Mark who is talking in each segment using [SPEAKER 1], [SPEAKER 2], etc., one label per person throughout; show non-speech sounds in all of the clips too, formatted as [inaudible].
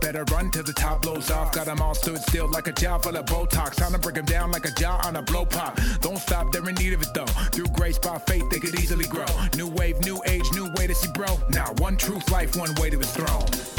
[SPEAKER 1] better run till the top blows off. Got them all stood still like a jaw full of Botox. Time to break them down like a jaw on a blow pop. Don't stop, they're in need of it though. Through grace by faith, they could easily grow. New wave, new age, new way to see bro. Now, one truth, life, one way to his throne.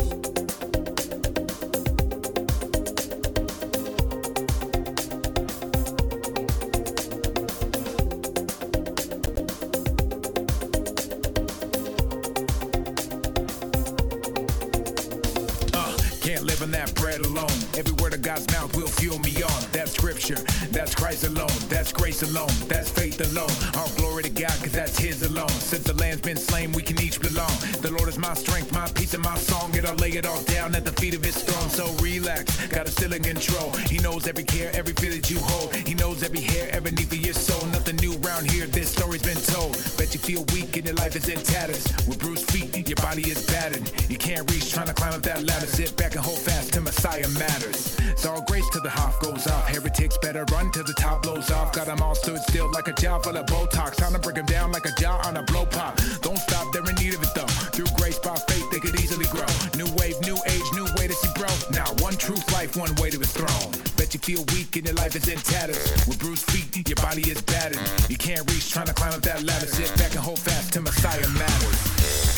[SPEAKER 1] In tatters. With bruised feet, your body is battered. You can't reach, trying to climb up that ladder. Sit back and hold fast till Messiah matters. It's all grace till the Hoff goes off. Heretics better run till the top blows off. Got them all stood still like a jaw full of Botox. Time to break them down like a jaw on a blow pop. Don't stop, they're in need of it though. Through grace by faith, they could easily grow. New wave, new age, new way to see bro. Now, one truth, life, one way to his throne. Bet you feel weak and your life is in tatters. With bruised feet, your body is battered. You can't reach, trying to climb up that ladder. Sit back and hold fast till Messiah matters.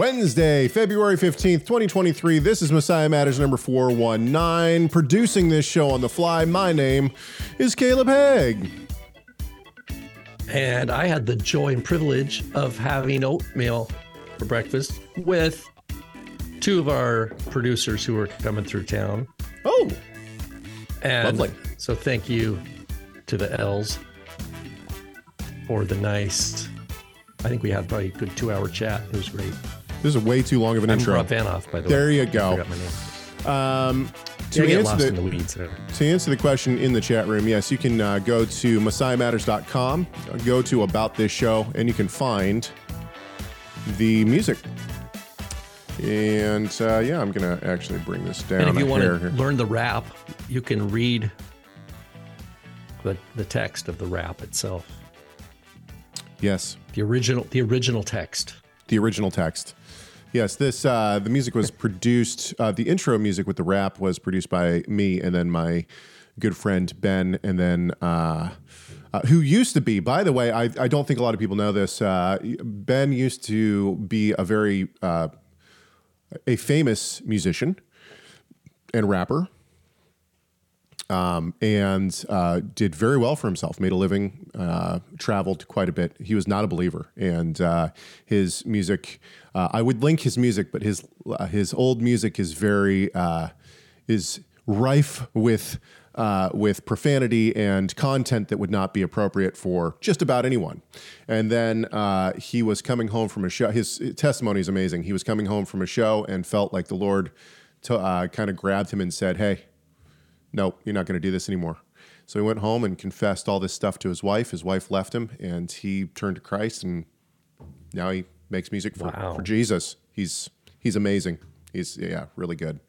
[SPEAKER 2] Wednesday, February 15th, 2023. This is Messiah Matters number 419. Producing this show on the fly, my name is Caleb Hegg.
[SPEAKER 3] And I had the joy and privilege of having oatmeal for breakfast with two of our producers who were coming through town.
[SPEAKER 2] Oh,
[SPEAKER 3] And
[SPEAKER 2] Lovely.
[SPEAKER 3] so thank you to the L's for the nice. I think we had probably a good two hour chat. It was great.
[SPEAKER 2] This is way too long of an
[SPEAKER 3] I'm
[SPEAKER 2] intro.
[SPEAKER 3] Rob Vanhoff, by the
[SPEAKER 2] There
[SPEAKER 3] way.
[SPEAKER 2] you go.
[SPEAKER 3] forgot.
[SPEAKER 2] Um, to, answer
[SPEAKER 3] the
[SPEAKER 2] the, to answer the question in the chat room, yes, you can uh, go to messiahmatters.com, go to About This Show, and you can find the music. And uh, yeah, I'm going to actually bring this down.
[SPEAKER 3] And if you want to learn the rap, you can read the, the text of the rap itself.
[SPEAKER 2] Yes,
[SPEAKER 3] The original the original text.
[SPEAKER 2] the original text. Yes, this uh, the music was produced. Uh, the intro music with the rap was produced by me, and then my good friend Ben, and then uh, uh, who used to be. By the way, I, I don't think a lot of people know this. Uh, ben used to be a very uh, a famous musician and rapper. Um, and uh, did very well for himself. Made a living, uh, traveled quite a bit. He was not a believer, and uh, his music. Uh, I would link his music, but his uh, his old music is very uh, is rife with uh, with profanity and content that would not be appropriate for just about anyone. And then uh, he was coming home from a show. His testimony is amazing. He was coming home from a show and felt like the Lord to, uh, kind of grabbed him and said, "Hey." No, you're not going to do this anymore. So he went home and confessed all this stuff to his wife. His wife left him, and he turned to Christ, and now he makes music for,
[SPEAKER 3] Wow.
[SPEAKER 2] for Jesus. He's he's amazing. He's yeah, really good,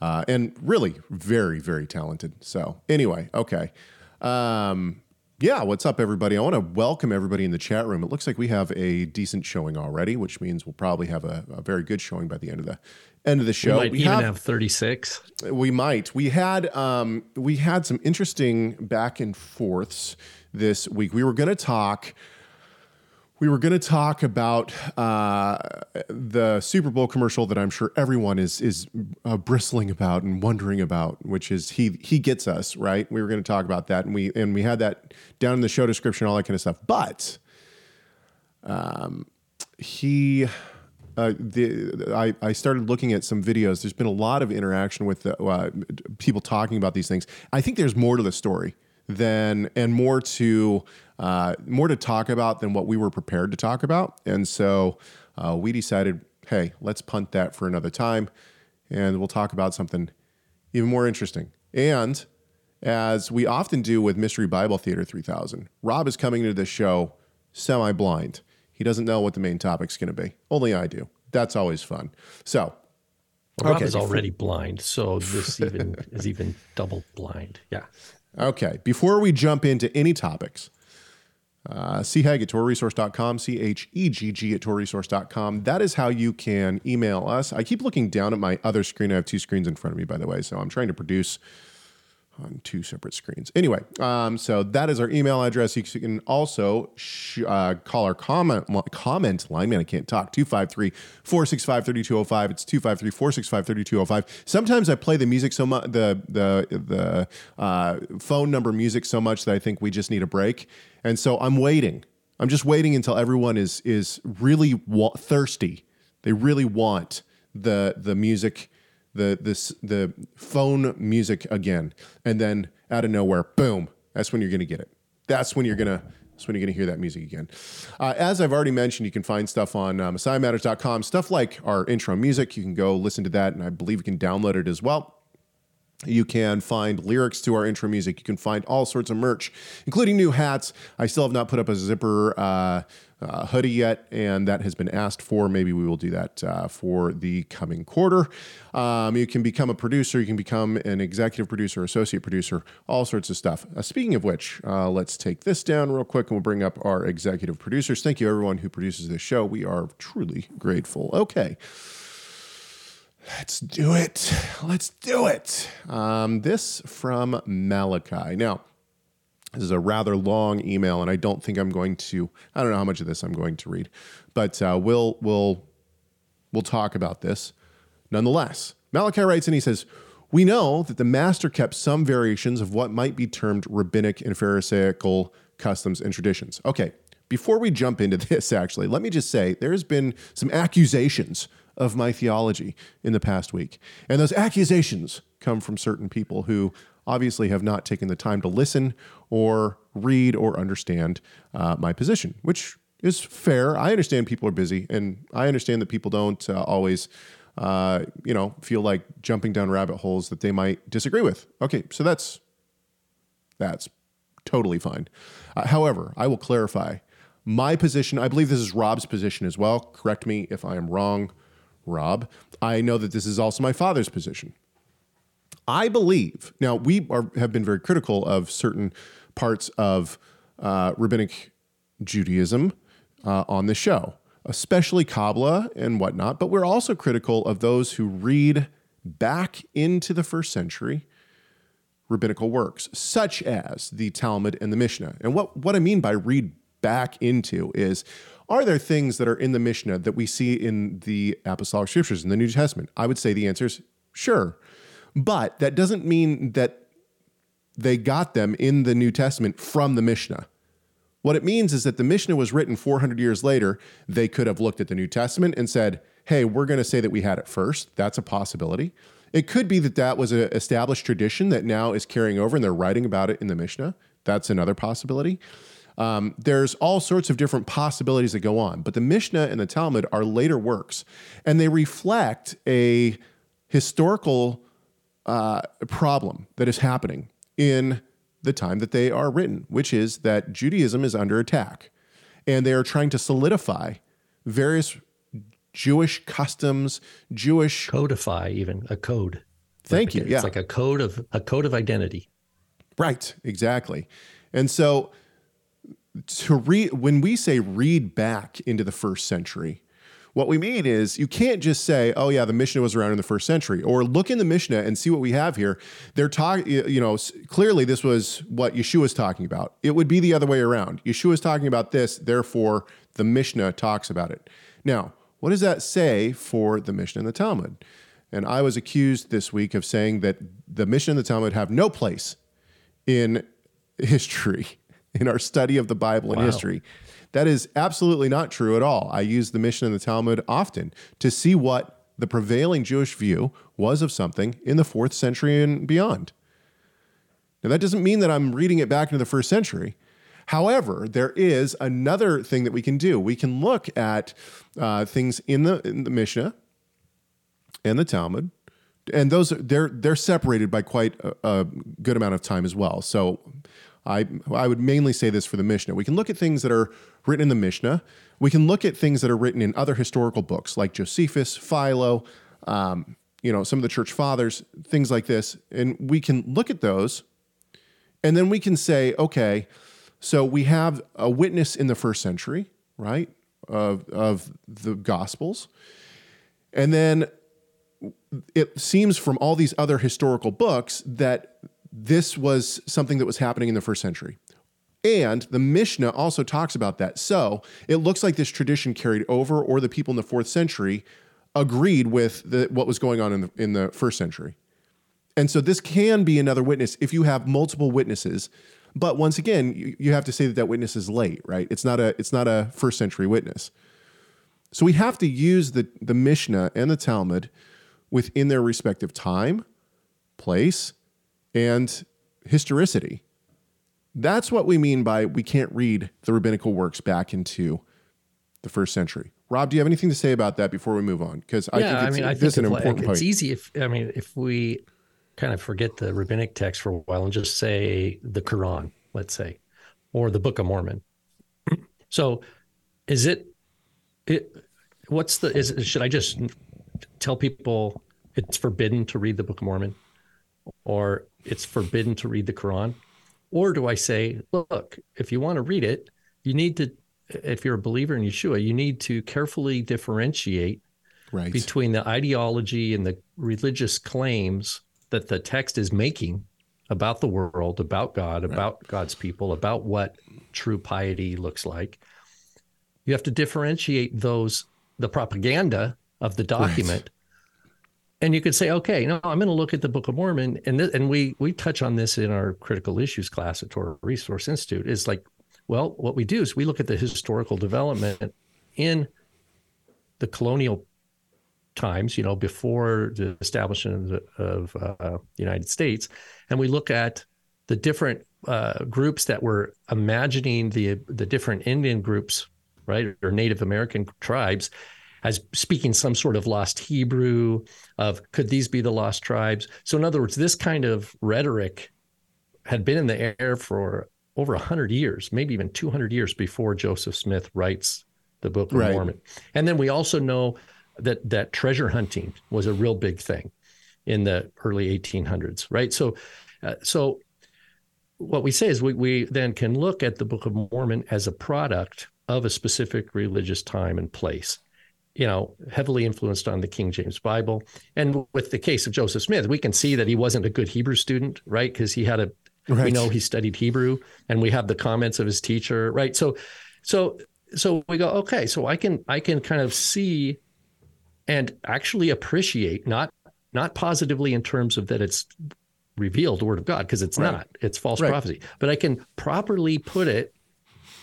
[SPEAKER 2] uh, and really very very talented. So anyway, okay. Um, yeah, what's up, everybody? I want to welcome everybody in the chat room. It looks like we have a decent showing already, which means we'll probably have a, a very good showing by the end of the end of the show.
[SPEAKER 3] We might we even have, have 36.
[SPEAKER 2] We might. We had um, we had some interesting back and forths this week. We were going to talk we were going to talk about uh, the Super Bowl commercial that I'm sure everyone is is uh, bristling about and wondering about, which is he he gets us right. We were going to talk about that, and we and we had that down in the show description, all that kind of stuff. But um, he. Uh, the, I, I started looking at some videos. There's been a lot of interaction with the, uh, people talking about these things. I think there's more to the story than and more to uh, more to talk about than what we were prepared to talk about. And so uh, we decided, hey, let's punt that for another time, and we'll talk about something even more interesting. And as we often do with Mystery Bible Theater 3000, Rob is coming into this show semi blind. He doesn't know what the main topic's going to be. Only I do. That's always fun. So,
[SPEAKER 3] well, Rob okay. is already blind, so this even is even double blind. Yeah.
[SPEAKER 2] Okay. Before we jump into any topics, uh, chegg at torahresource.com, C H E G G at torahresource.com. That is how you can email us. I keep looking down at my other screen. I have two screens in front of me, by the way. So I'm trying to produce on two separate screens. Anyway, um, so that is our email address. You can also sh- uh, call our comment comment line. Man, I can't talk. 253 465 3205. It's 253 465 3205. Sometimes I play the music so much, the, the, the uh, phone number music so much that I think we just need a break. And so I'm waiting. I'm just waiting until everyone is is really wa- thirsty. They really want the the music the this the phone music again, and then out of nowhere, boom! That's when you're to get it. That's when you're to that's when you're going to hear that music again. Uh, as I've already mentioned, you can find stuff on uh, MessiahMatters.com, stuff like our intro music. You can go listen to that, and I believe you can download it as well. You can find lyrics to our intro music. You can find all sorts of merch, including new hats. I still have not put up a zipper uh, uh, hoodie yet, and that has been asked for. Maybe we will do that uh, for the coming quarter. Um, you can become a producer, you can become an executive producer, associate producer, all sorts of stuff. Uh, speaking of which, uh, let's take this down real quick and we'll bring up our executive producers. Thank you, everyone who produces this show. We are truly grateful. Okay. Let's do it. Let's do it. Um, this from Malachi. Now, this is a rather long email, and I don't think I'm going to. I don't know how much of this I'm going to read, but uh, we'll we'll we'll talk about this nonetheless. Malachi writes, and he says, "We know that the master kept some variations of what might be termed rabbinic and pharisaical customs and traditions." Okay, before we jump into [laughs] this, actually, let me just say there's been some accusations of my theology in the past week, and those accusations come from certain people who obviously have not taken the time to listen or read or understand uh, my position, which is fair. I understand people are busy, and I understand that people don't uh, always, uh, you know, feel like jumping down rabbit holes that they might disagree with. Okay, so that's that's totally fine. Uh, however, I will clarify my position. I believe this is Rob's position as well. Correct me if I am wrong, Rob. I know that this is also my father's position. I believe now we are, have been very critical of certain parts of uh, rabbinic Judaism uh, on the show, especially Kabbalah and whatnot. But we're also critical of those who read back into the first century rabbinical works, such as the Talmud and the Mishnah. And what, what I mean by read back into is are there things that are in the Mishnah that we see in the apostolic scriptures in the New Testament? I would say the answer is sure. But that doesn't mean that they got them in the New Testament from the Mishnah. What it means is that the Mishnah was written 400 years later. They could have looked at the New Testament and said, hey, we're going to say that we had it first. That's a possibility. It could be that that was an established tradition that now is carrying over and they're writing about it in the Mishnah. That's another possibility. Um, there's all sorts of different possibilities that go on, but the Mishnah and the Talmud are later works and they reflect a historical uh, problem that is happening in the time that they are written, which is that Judaism is under attack. And they are trying to solidify various Jewish customs, Jewish
[SPEAKER 3] codify, even a code.
[SPEAKER 2] Thank you.
[SPEAKER 3] It's
[SPEAKER 2] Yeah.
[SPEAKER 3] like a code of a code of identity.
[SPEAKER 2] Right, exactly. And so to read when we say read back into the first century, what we mean is you can't just say, "Oh yeah, the Mishnah was around in the first century," or look in the Mishnah and see what we have here. They're talking, you know, clearly this was what Yeshua is talking about. It would be the other way around. Yeshua is talking about this, therefore the Mishnah talks about it. Now, what does that say for the Mishnah and the Talmud? And I was accused this week of saying that the Mishnah and the Talmud have no place in history, [laughs] in our study of the Bible and
[SPEAKER 3] Wow.
[SPEAKER 2] history. That is absolutely not true at all. I use the Mishnah and the Talmud often to see what the prevailing Jewish view was of something in the fourth century and beyond. Now, that doesn't mean that I'm reading it back into the first century. However, there is another thing that we can do. We can look at uh, things in the, in the Mishnah and the Talmud, and those they're they're separated by quite a, a good amount of time as well. So, I I would mainly say this for the Mishnah. We can look at things that are written in the Mishnah. We can look at things that are written in other historical books like Josephus, Philo, um, you know, some of the church fathers, things like this, and we can look at those, and then we can say, okay, so we have a witness in the first century, right, of of the Gospels, and then it seems from all these other historical books that this was something that was happening in the first century. And the Mishnah also talks about that. So it looks like this tradition carried over, or the people in the fourth century agreed with the, what was going on in the, in the first century. And so this can be another witness if you have multiple witnesses. But once again, you, you have to say that that witness is late, right? It's not a it's not a first century witness. So we have to use the the Mishnah and the Talmud within their respective time, place, and historicity. That's what we mean by we can't read the rabbinical works back into the first century. Rob, do you have anything to say about that before we move on? Because I think it's,
[SPEAKER 3] I
[SPEAKER 2] this is an
[SPEAKER 3] important like- it's easy if I mean if we kind of forget the rabbinic text for a while and just say the Quran, let's say, or the Book of Mormon. So, is it it what's the is should I just tell people it's forbidden to read the Book of Mormon or it's forbidden to read the Quran? Or do I say, look, if you want to read it, you need to if you're a believer in Yeshua, you need to carefully differentiate
[SPEAKER 2] right.
[SPEAKER 3] between the ideology and the religious claims that the text is making about the world, about God, about God's people, about what true piety looks like. You have to differentiate those, the propaganda of the document. And you could say, okay, no, I'm going to look at the Book of Mormon, and th- and we we touch on this in our critical issues class at Torah Resource Institute. Is like, well, what we do is we look at the historical development in the colonial times, you know, before the establishment of, the, of uh, the United States, and we look at the different uh, groups that were imagining the the different Indian groups, right, or Native American tribes, as speaking some sort of lost Hebrew. Of could these be the lost tribes? So, in other words, this kind of rhetoric had been in the air for over hundred years, maybe even two hundred years before Joseph Smith writes the Book of
[SPEAKER 2] Right.
[SPEAKER 3] Mormon. And then we also know that that treasure hunting was a real big thing in the early 1800s, right? So, uh, so what we say is we, we then can look at the Book of Mormon as a product of a specific religious time and place. You know, heavily influenced on the King James Bible. And with the case of Joseph Smith, we can see that he wasn't a good Hebrew student, right? Because he had a, we know he studied Hebrew, and we have the comments of his teacher, right? So, so, so we go, okay, so I can, I can kind of see and actually appreciate not not positively in terms of that it's revealed the word of God because it's
[SPEAKER 2] Right.
[SPEAKER 3] not it's false
[SPEAKER 2] Right.
[SPEAKER 3] prophecy but I can properly put it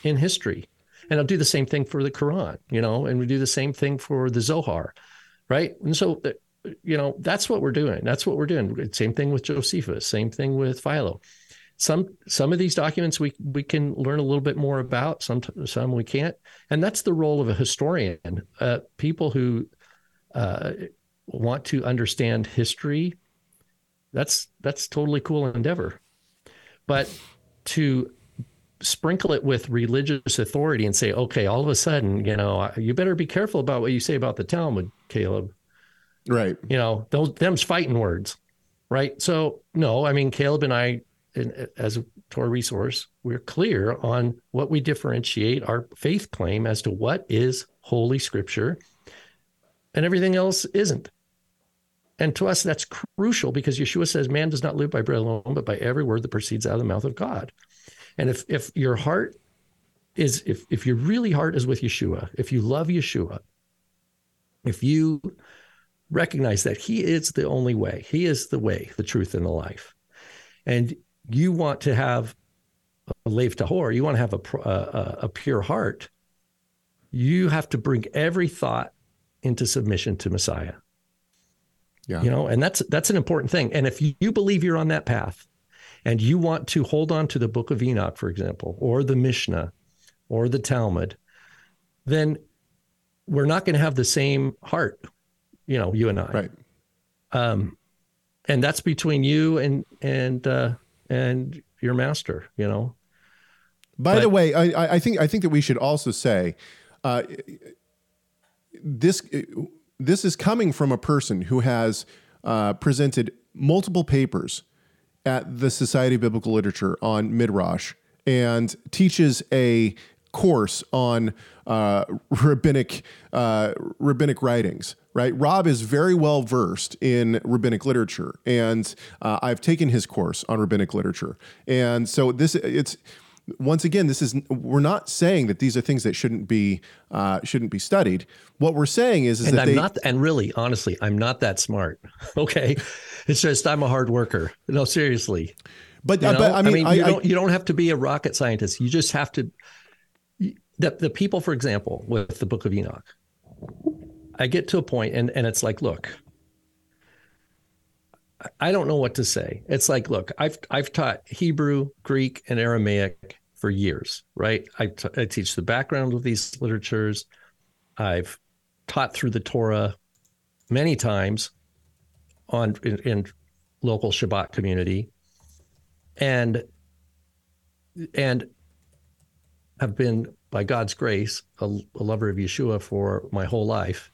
[SPEAKER 3] in history and I'll do the same thing for the Quran you know and we do the same thing for the Zohar right? And so uh, you know that's what we're doing. That's what we're doing. Same thing with Josephus same thing with Philo. Some some of these documents we we can learn a little bit more about some some we can't. And that's the role of a historian uh, people who uh, want to understand history. That's that's totally cool endeavor. But to sprinkle it with religious authority and say, okay, all of a sudden, you know, you better be careful about what you say about the Talmud, Caleb.
[SPEAKER 2] Right.
[SPEAKER 3] You know, those them's fighting words, right? So no, I mean, Caleb and I, in, as a Torah resource, we're clear on what we differentiate our faith claim as to what is Holy Scripture, and everything else isn't. And to us, that's crucial because Yeshua says, "Man does not live by bread alone, but by every word that proceeds out of the mouth of God." And if if your heart is if if your really heart is with Yeshua, if you love Yeshua, if you recognize that He is the only way, He is the way, the truth, and the life, and you want to have a lev tahor, you want to have a, a, a pure heart, you have to bring every thought into submission to Messiah. Yeah. You know, and that's that's an important thing. And if you believe you're on that path and you want to hold on to the book of Enoch, for example, or the Mishnah or the Talmud, then we're not going to have the same heart, you know, you and I.
[SPEAKER 2] Right.
[SPEAKER 3] Um, and that's between you and and uh, and your master, you know.
[SPEAKER 2] By but, the way, I, I think I think that we should also say uh, this this is coming from a person who has uh, presented multiple papers at the Society of Biblical Literature on Midrash and teaches a course on uh, rabbinic uh, rabbinic writings. Right, Rob is very well versed in rabbinic literature, and uh, I've taken his course on rabbinic literature, and so this it's once again, this is we're not saying that these are things that shouldn't be uh, shouldn't be studied. What we're saying is, is
[SPEAKER 3] and
[SPEAKER 2] that
[SPEAKER 3] I'm
[SPEAKER 2] they,
[SPEAKER 3] not, and really, honestly, I'm not that smart. [laughs] Okay, it's just I'm a hard worker. No, seriously.
[SPEAKER 2] But, you know? but I mean, I
[SPEAKER 3] mean you, don't, you don't have to be a rocket scientist. You just have to. The the people, for example, with the Book of Enoch, I get to a point, and and it's like, look, I don't know what to say. It's like, look, I've I've taught Hebrew, Greek, and Aramaic for years, right? I, t- I teach the background of these literatures. I've taught through the Torah many times on in, in local Shabbat community, and and have been by God's grace a, a lover of Yeshua for my whole life,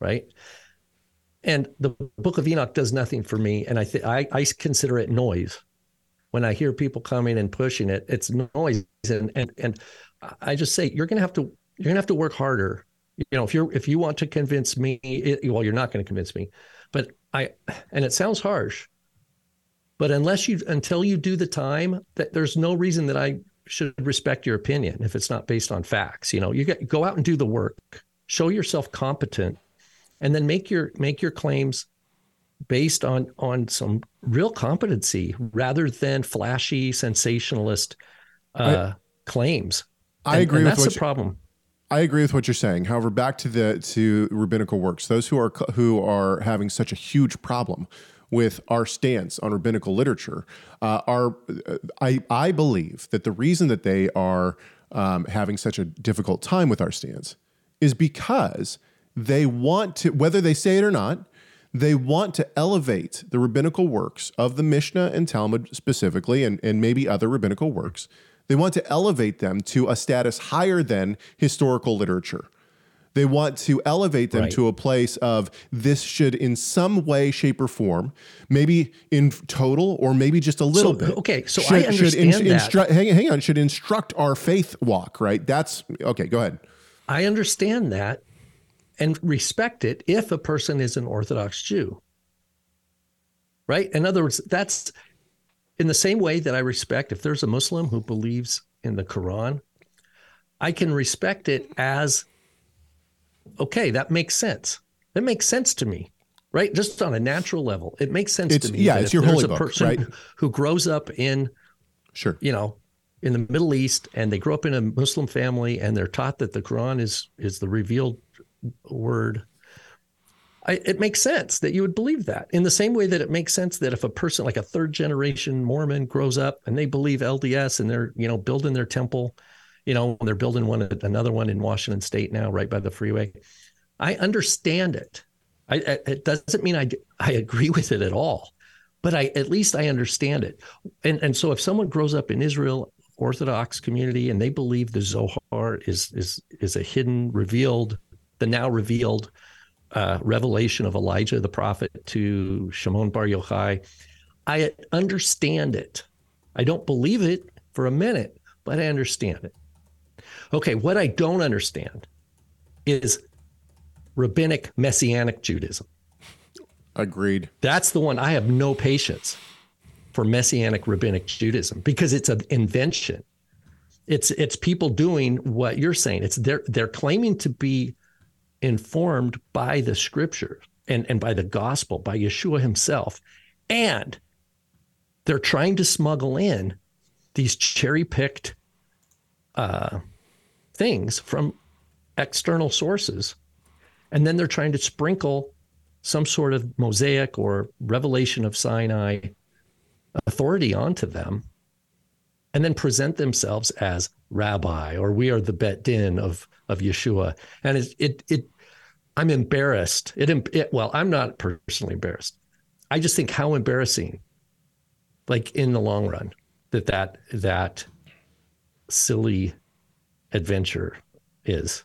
[SPEAKER 3] right? And the Book of Enoch does nothing for me, and I th- I, I consider it noise. When I hear people coming and pushing it, it's noise, and and and I just say you're going to have to you're going to have to work harder. You know, if you're if you want to convince me, it, well, you're not going to convince me, but I and it sounds harsh, but unless you until you do the time, that there's no reason that I should respect your opinion if it's not based on facts. You know, you get go out and do the work, show yourself competent and then make your make your claims based on on some real competency rather than flashy sensationalist uh, I, claims.
[SPEAKER 2] I agree
[SPEAKER 3] and
[SPEAKER 2] with
[SPEAKER 3] that's
[SPEAKER 2] the
[SPEAKER 3] problem.
[SPEAKER 2] I agree with what you're saying. However, back to the to rabbinical works, those who are who are having such a huge problem with our stance on rabbinical literature uh, are I I believe that the reason that they are um, having such a difficult time with our stance is because they want to, whether they say it or not, they want to elevate the rabbinical works of the Mishnah and Talmud specifically, and, and maybe other rabbinical works. They want to elevate them to a status higher than historical literature. They want to elevate them right. to a place of this should, in some way, shape, or form, maybe in total or maybe just a little
[SPEAKER 3] so,
[SPEAKER 2] bit.
[SPEAKER 3] Okay, so should, I understand should in, that.
[SPEAKER 2] Instru- hang, hang on, should instruct our faith walk, right? That's okay. Go ahead.
[SPEAKER 3] I understand that, and respect it if a person is an Orthodox Jew. Right? In other words, that's in the same way that I respect if there's a Muslim who believes in the Quran, I can respect it as okay, that makes sense. That makes sense to me. Right? Just on a natural level. It makes sense
[SPEAKER 2] it's,
[SPEAKER 3] to me.
[SPEAKER 2] Yeah, it's your holy
[SPEAKER 3] a
[SPEAKER 2] book,
[SPEAKER 3] person
[SPEAKER 2] right?
[SPEAKER 3] who grows up in
[SPEAKER 2] sure,
[SPEAKER 3] you know, in the Middle East and they grow up in a Muslim family and they're taught that the Quran is is the revealed word. I, it makes sense that you would believe that in the same way that it makes sense that if a person like a third generation Mormon grows up and they believe LDS and they're you know building their temple, you know they're building one another one in Washington State now right by the freeway. I understand it. I, it doesn't mean I I agree with it at all, but I at least I understand it. And and so if someone grows up in Israel Orthodox community, and they believe the Zohar is is is a hidden, revealed, the now revealed uh, revelation of Elijah the prophet to Shimon Bar Yochai. I understand it. I don't believe it for a minute, but I understand it. Okay, what I don't understand is rabbinic messianic Judaism.
[SPEAKER 2] Agreed.
[SPEAKER 3] That's the one I have no patience for messianic rabbinic Judaism because it's an invention. It's it's people doing what you're saying. It's they're they're claiming to be informed by the scripture and, and by the gospel, by Yeshua himself. And they're trying to smuggle in these cherry picked uh, things from external sources. And then they're trying to sprinkle some sort of mosaic or revelation of Sinai authority onto them and then present themselves as rabbi or we are the bet din of of Yeshua. And it it, it I'm embarrassed. It, it well, I'm not personally embarrassed. I just think how embarrassing like in the long run that that that silly adventure is.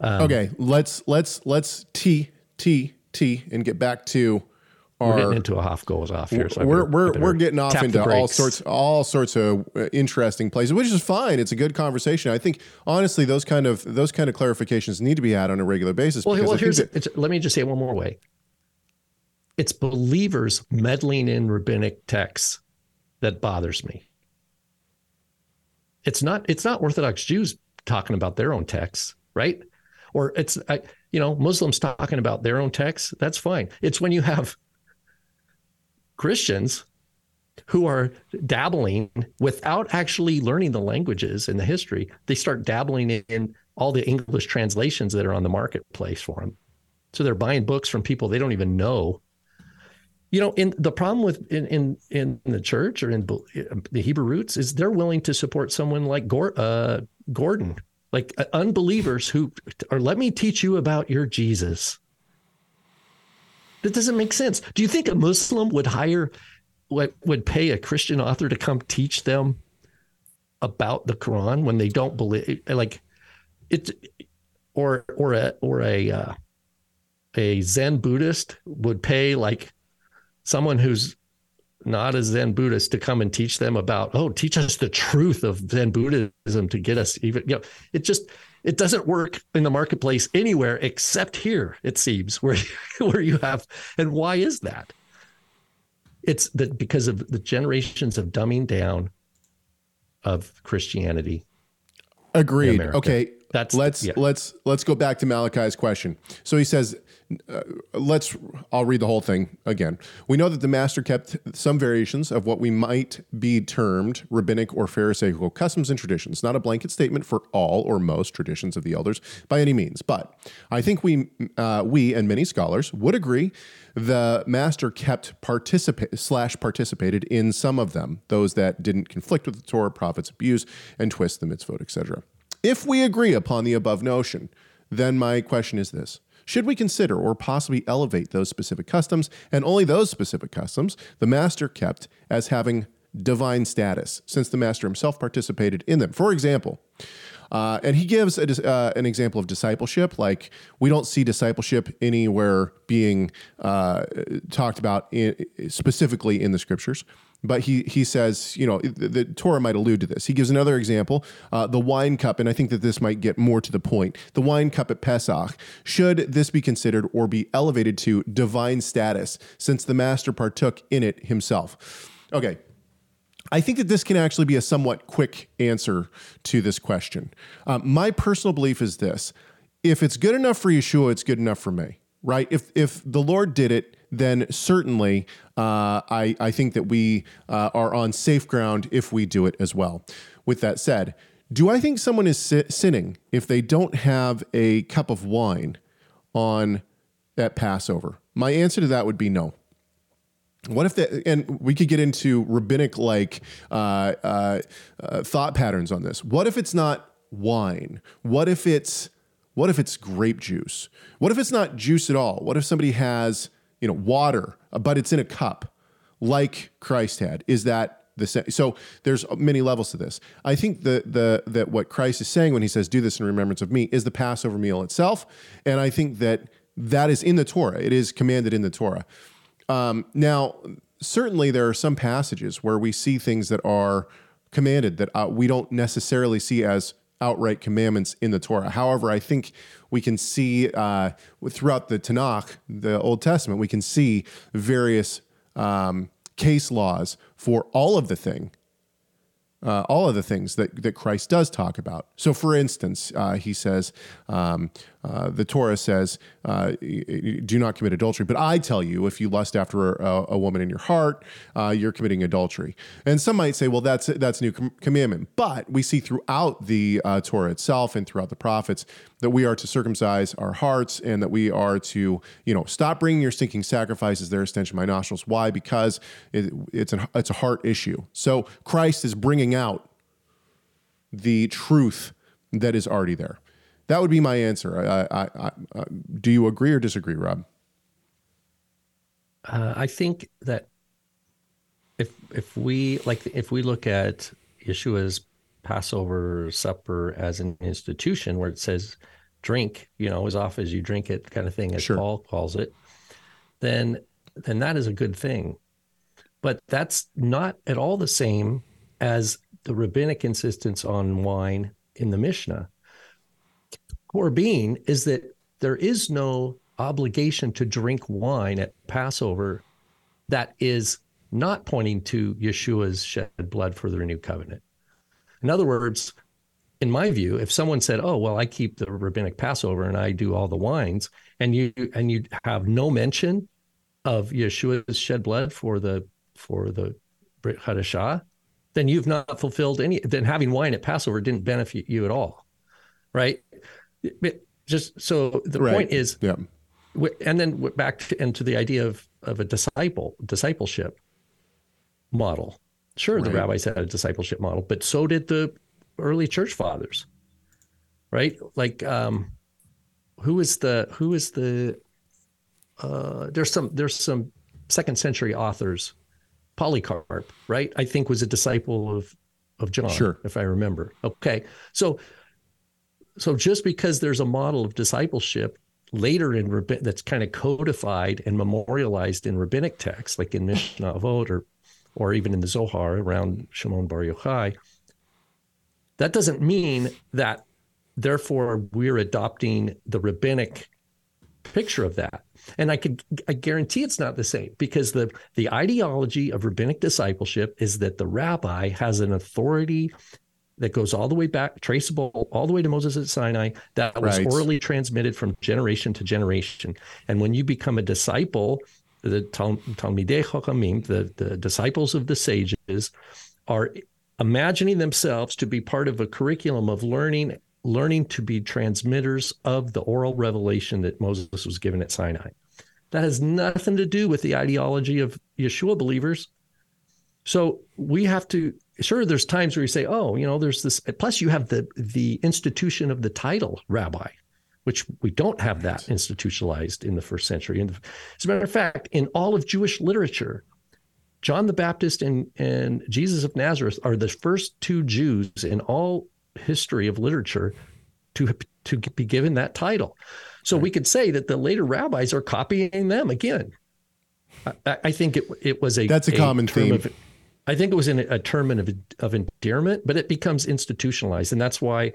[SPEAKER 2] Um, okay, let's let's let's t t t and get back to.
[SPEAKER 3] We're getting into a half goes off here. So
[SPEAKER 2] we're we're we're getting off into all sorts all sorts of uh, interesting places, which is fine. It's a good conversation. I think honestly, those kind of those kind of clarifications need to be had on a regular basis.
[SPEAKER 3] Well, well here's that, let me just say it one more way. It's believers meddling in rabbinic texts that bothers me. It's not it's not Orthodox Jews talking about their own texts, right? Or it's you know Muslims talking about their own texts. That's fine. It's when you have Christians who are dabbling without actually learning the languages and the history. They start dabbling in all the English translations that are on the marketplace for them. So they're buying books from people they don't even know you know in the problem with in in, in the church or in the hebrew roots is they're willing to support someone like uh, gordon like uh, unbelievers who are let me teach you about your jesus that doesn't make sense. Do you think a muslim would hire what would pay a christian author to come teach them about the quran when they don't believe like it or or a or a uh, a zen buddhist would pay like someone who's not a Zen Buddhist to come and teach them about, oh, teach us the truth of Zen Buddhism to get us even, you know, it just, it doesn't work in the marketplace anywhere except here, it seems, where, [laughs] where you have, and why is that? It's that because of the generations of dumbing down of Christianity.
[SPEAKER 2] Agreed. Okay. That's let's yeah. let's let's go back to Malachi's question. So he says uh, let's I'll read the whole thing again. We know that the master kept some variations of what we might be termed rabbinic or pharisaical customs and traditions, not a blanket statement for all or most traditions of the elders by any means, but I think we uh, we and many scholars would agree the master kept participate slash participated in some of them, those that didn't conflict with the Torah, prophets abuse and twist the mitzvot, etc. If we agree upon the above notion, then my question is this should we consider or possibly elevate those specific customs, and only those specific customs, the master kept as having divine status, since the master himself participated in them? For example, uh, and he gives a, uh, an example of discipleship. Like we don't see discipleship anywhere being uh, talked about in, specifically in the scriptures but he he says, you know, the, the, Torah might allude to this. He gives another example, uh, the wine cup, and I think that this might get more to the point. The wine cup at Pesach, should this be considered or be elevated to divine status, since the master partook in it himself? Okay. I think that this can actually be a somewhat quick answer to this question. Um, my personal belief is this if it's good enough for Yeshua, it's good enough for me, right? If, if the Lord did it, then certainly uh, I, I think that we uh, are on safe ground if we do it as well. With that said, do I think someone is si- sinning if they don't have a cup of wine on at Passover? My answer to that would be no. What if that, and we could get into rabbinic like uh, uh, uh, thought patterns on this. What if it's not wine? What if it's what if it's grape juice? What if it's not juice at all? What if somebody has you know, water, but it's in a cup like Christ had. Is that the same? So there's many levels to this. I think the the that what Christ is saying when he says, "Do this in remembrance of me," is the Passover meal itself, and I think that that is in the Torah. It is commanded in the Torah. Um, now, certainly there are some passages where we see things that are commanded that uh, we don't necessarily see as outright commandments in the Torah. However, I think we can see uh, throughout the Tanakh, the Old Testament, we can see various um, case laws for all of the thing uh, all of the things that, that Christ does talk about. So, for instance, uh, he says, um, uh, the Torah says, uh, do not commit adultery. But I tell you, if you lust after a, a woman in your heart, uh, you're committing adultery. And some might say, well, that's, that's a new com- commandment. But we see throughout the uh, Torah itself and throughout the prophets that we are to circumcise our hearts and that we are to, you know, stop bringing your stinking sacrifices there, stench in my nostrils. Why? Because it, it's, an, it's a heart issue. So Christ is bringing out the truth that is already there. That would be my answer. I, I, I, do you agree or disagree, Rob?
[SPEAKER 3] Uh, I think that if if we like if we look at Yeshua's Passover supper as an institution where it says drink, you know, as often as you drink it, kind of thing, as sure. Paul calls it, then then that is a good thing. But that's not at all the same as the rabbinic insistence on wine in the Mishnah. Core being is that there is no obligation to drink wine at Passover that is not pointing to Yeshua's shed blood for the renewed covenant. In other words, in my view, if someone said, "Oh, well, I keep the rabbinic Passover and I do all the wines," and you and you have no mention of Yeshua's shed blood for the for the Brit Hadashah, then you've not fulfilled any. Then having wine at Passover didn't benefit you at all, right? Just so the right. point is,
[SPEAKER 2] yeah.
[SPEAKER 3] And then back to, into the idea of of a disciple discipleship model. Sure, right. the rabbis had a discipleship model, but so did the early church fathers. Right? Like um who is the who is the uh there's some there's some second century authors Polycarp, right? I think was a disciple of of John,
[SPEAKER 2] sure.
[SPEAKER 3] if I remember. Okay. So so just because there's a model of discipleship later in that's kind of codified and memorialized in rabbinic texts, like in Mishnah Avot or or even in the Zohar around Shimon Bar Yochai, that doesn't mean that therefore we're adopting the rabbinic picture of that. And I could I guarantee it's not the same because the the ideology of rabbinic discipleship is that the rabbi has an authority that goes all the way back, traceable all the way to Moses at Sinai, that was right. orally transmitted from generation to generation. And when you become a disciple, the Talmidei Chachamim, the, the disciples of the sages, are imagining themselves to be part of a curriculum of learning, learning to be transmitters of the oral revelation that Moses was given at Sinai. That has nothing to do with the ideology of Yeshua believers. So we have to sure there's times where you say, oh, you know, there's this plus you have the the institution of the title rabbi, which we don't have that institutionalized in the first century. And as a matter of fact, in all of Jewish literature, John the Baptist and, and Jesus of Nazareth are the first two Jews in all history of literature to, to be given that title. So right. we could say that the later rabbis are copying them again. I, I think it, it was a
[SPEAKER 2] that's a, a common theme. Of,
[SPEAKER 3] I think it was in a term of, of endearment, but it becomes institutionalized. And that's why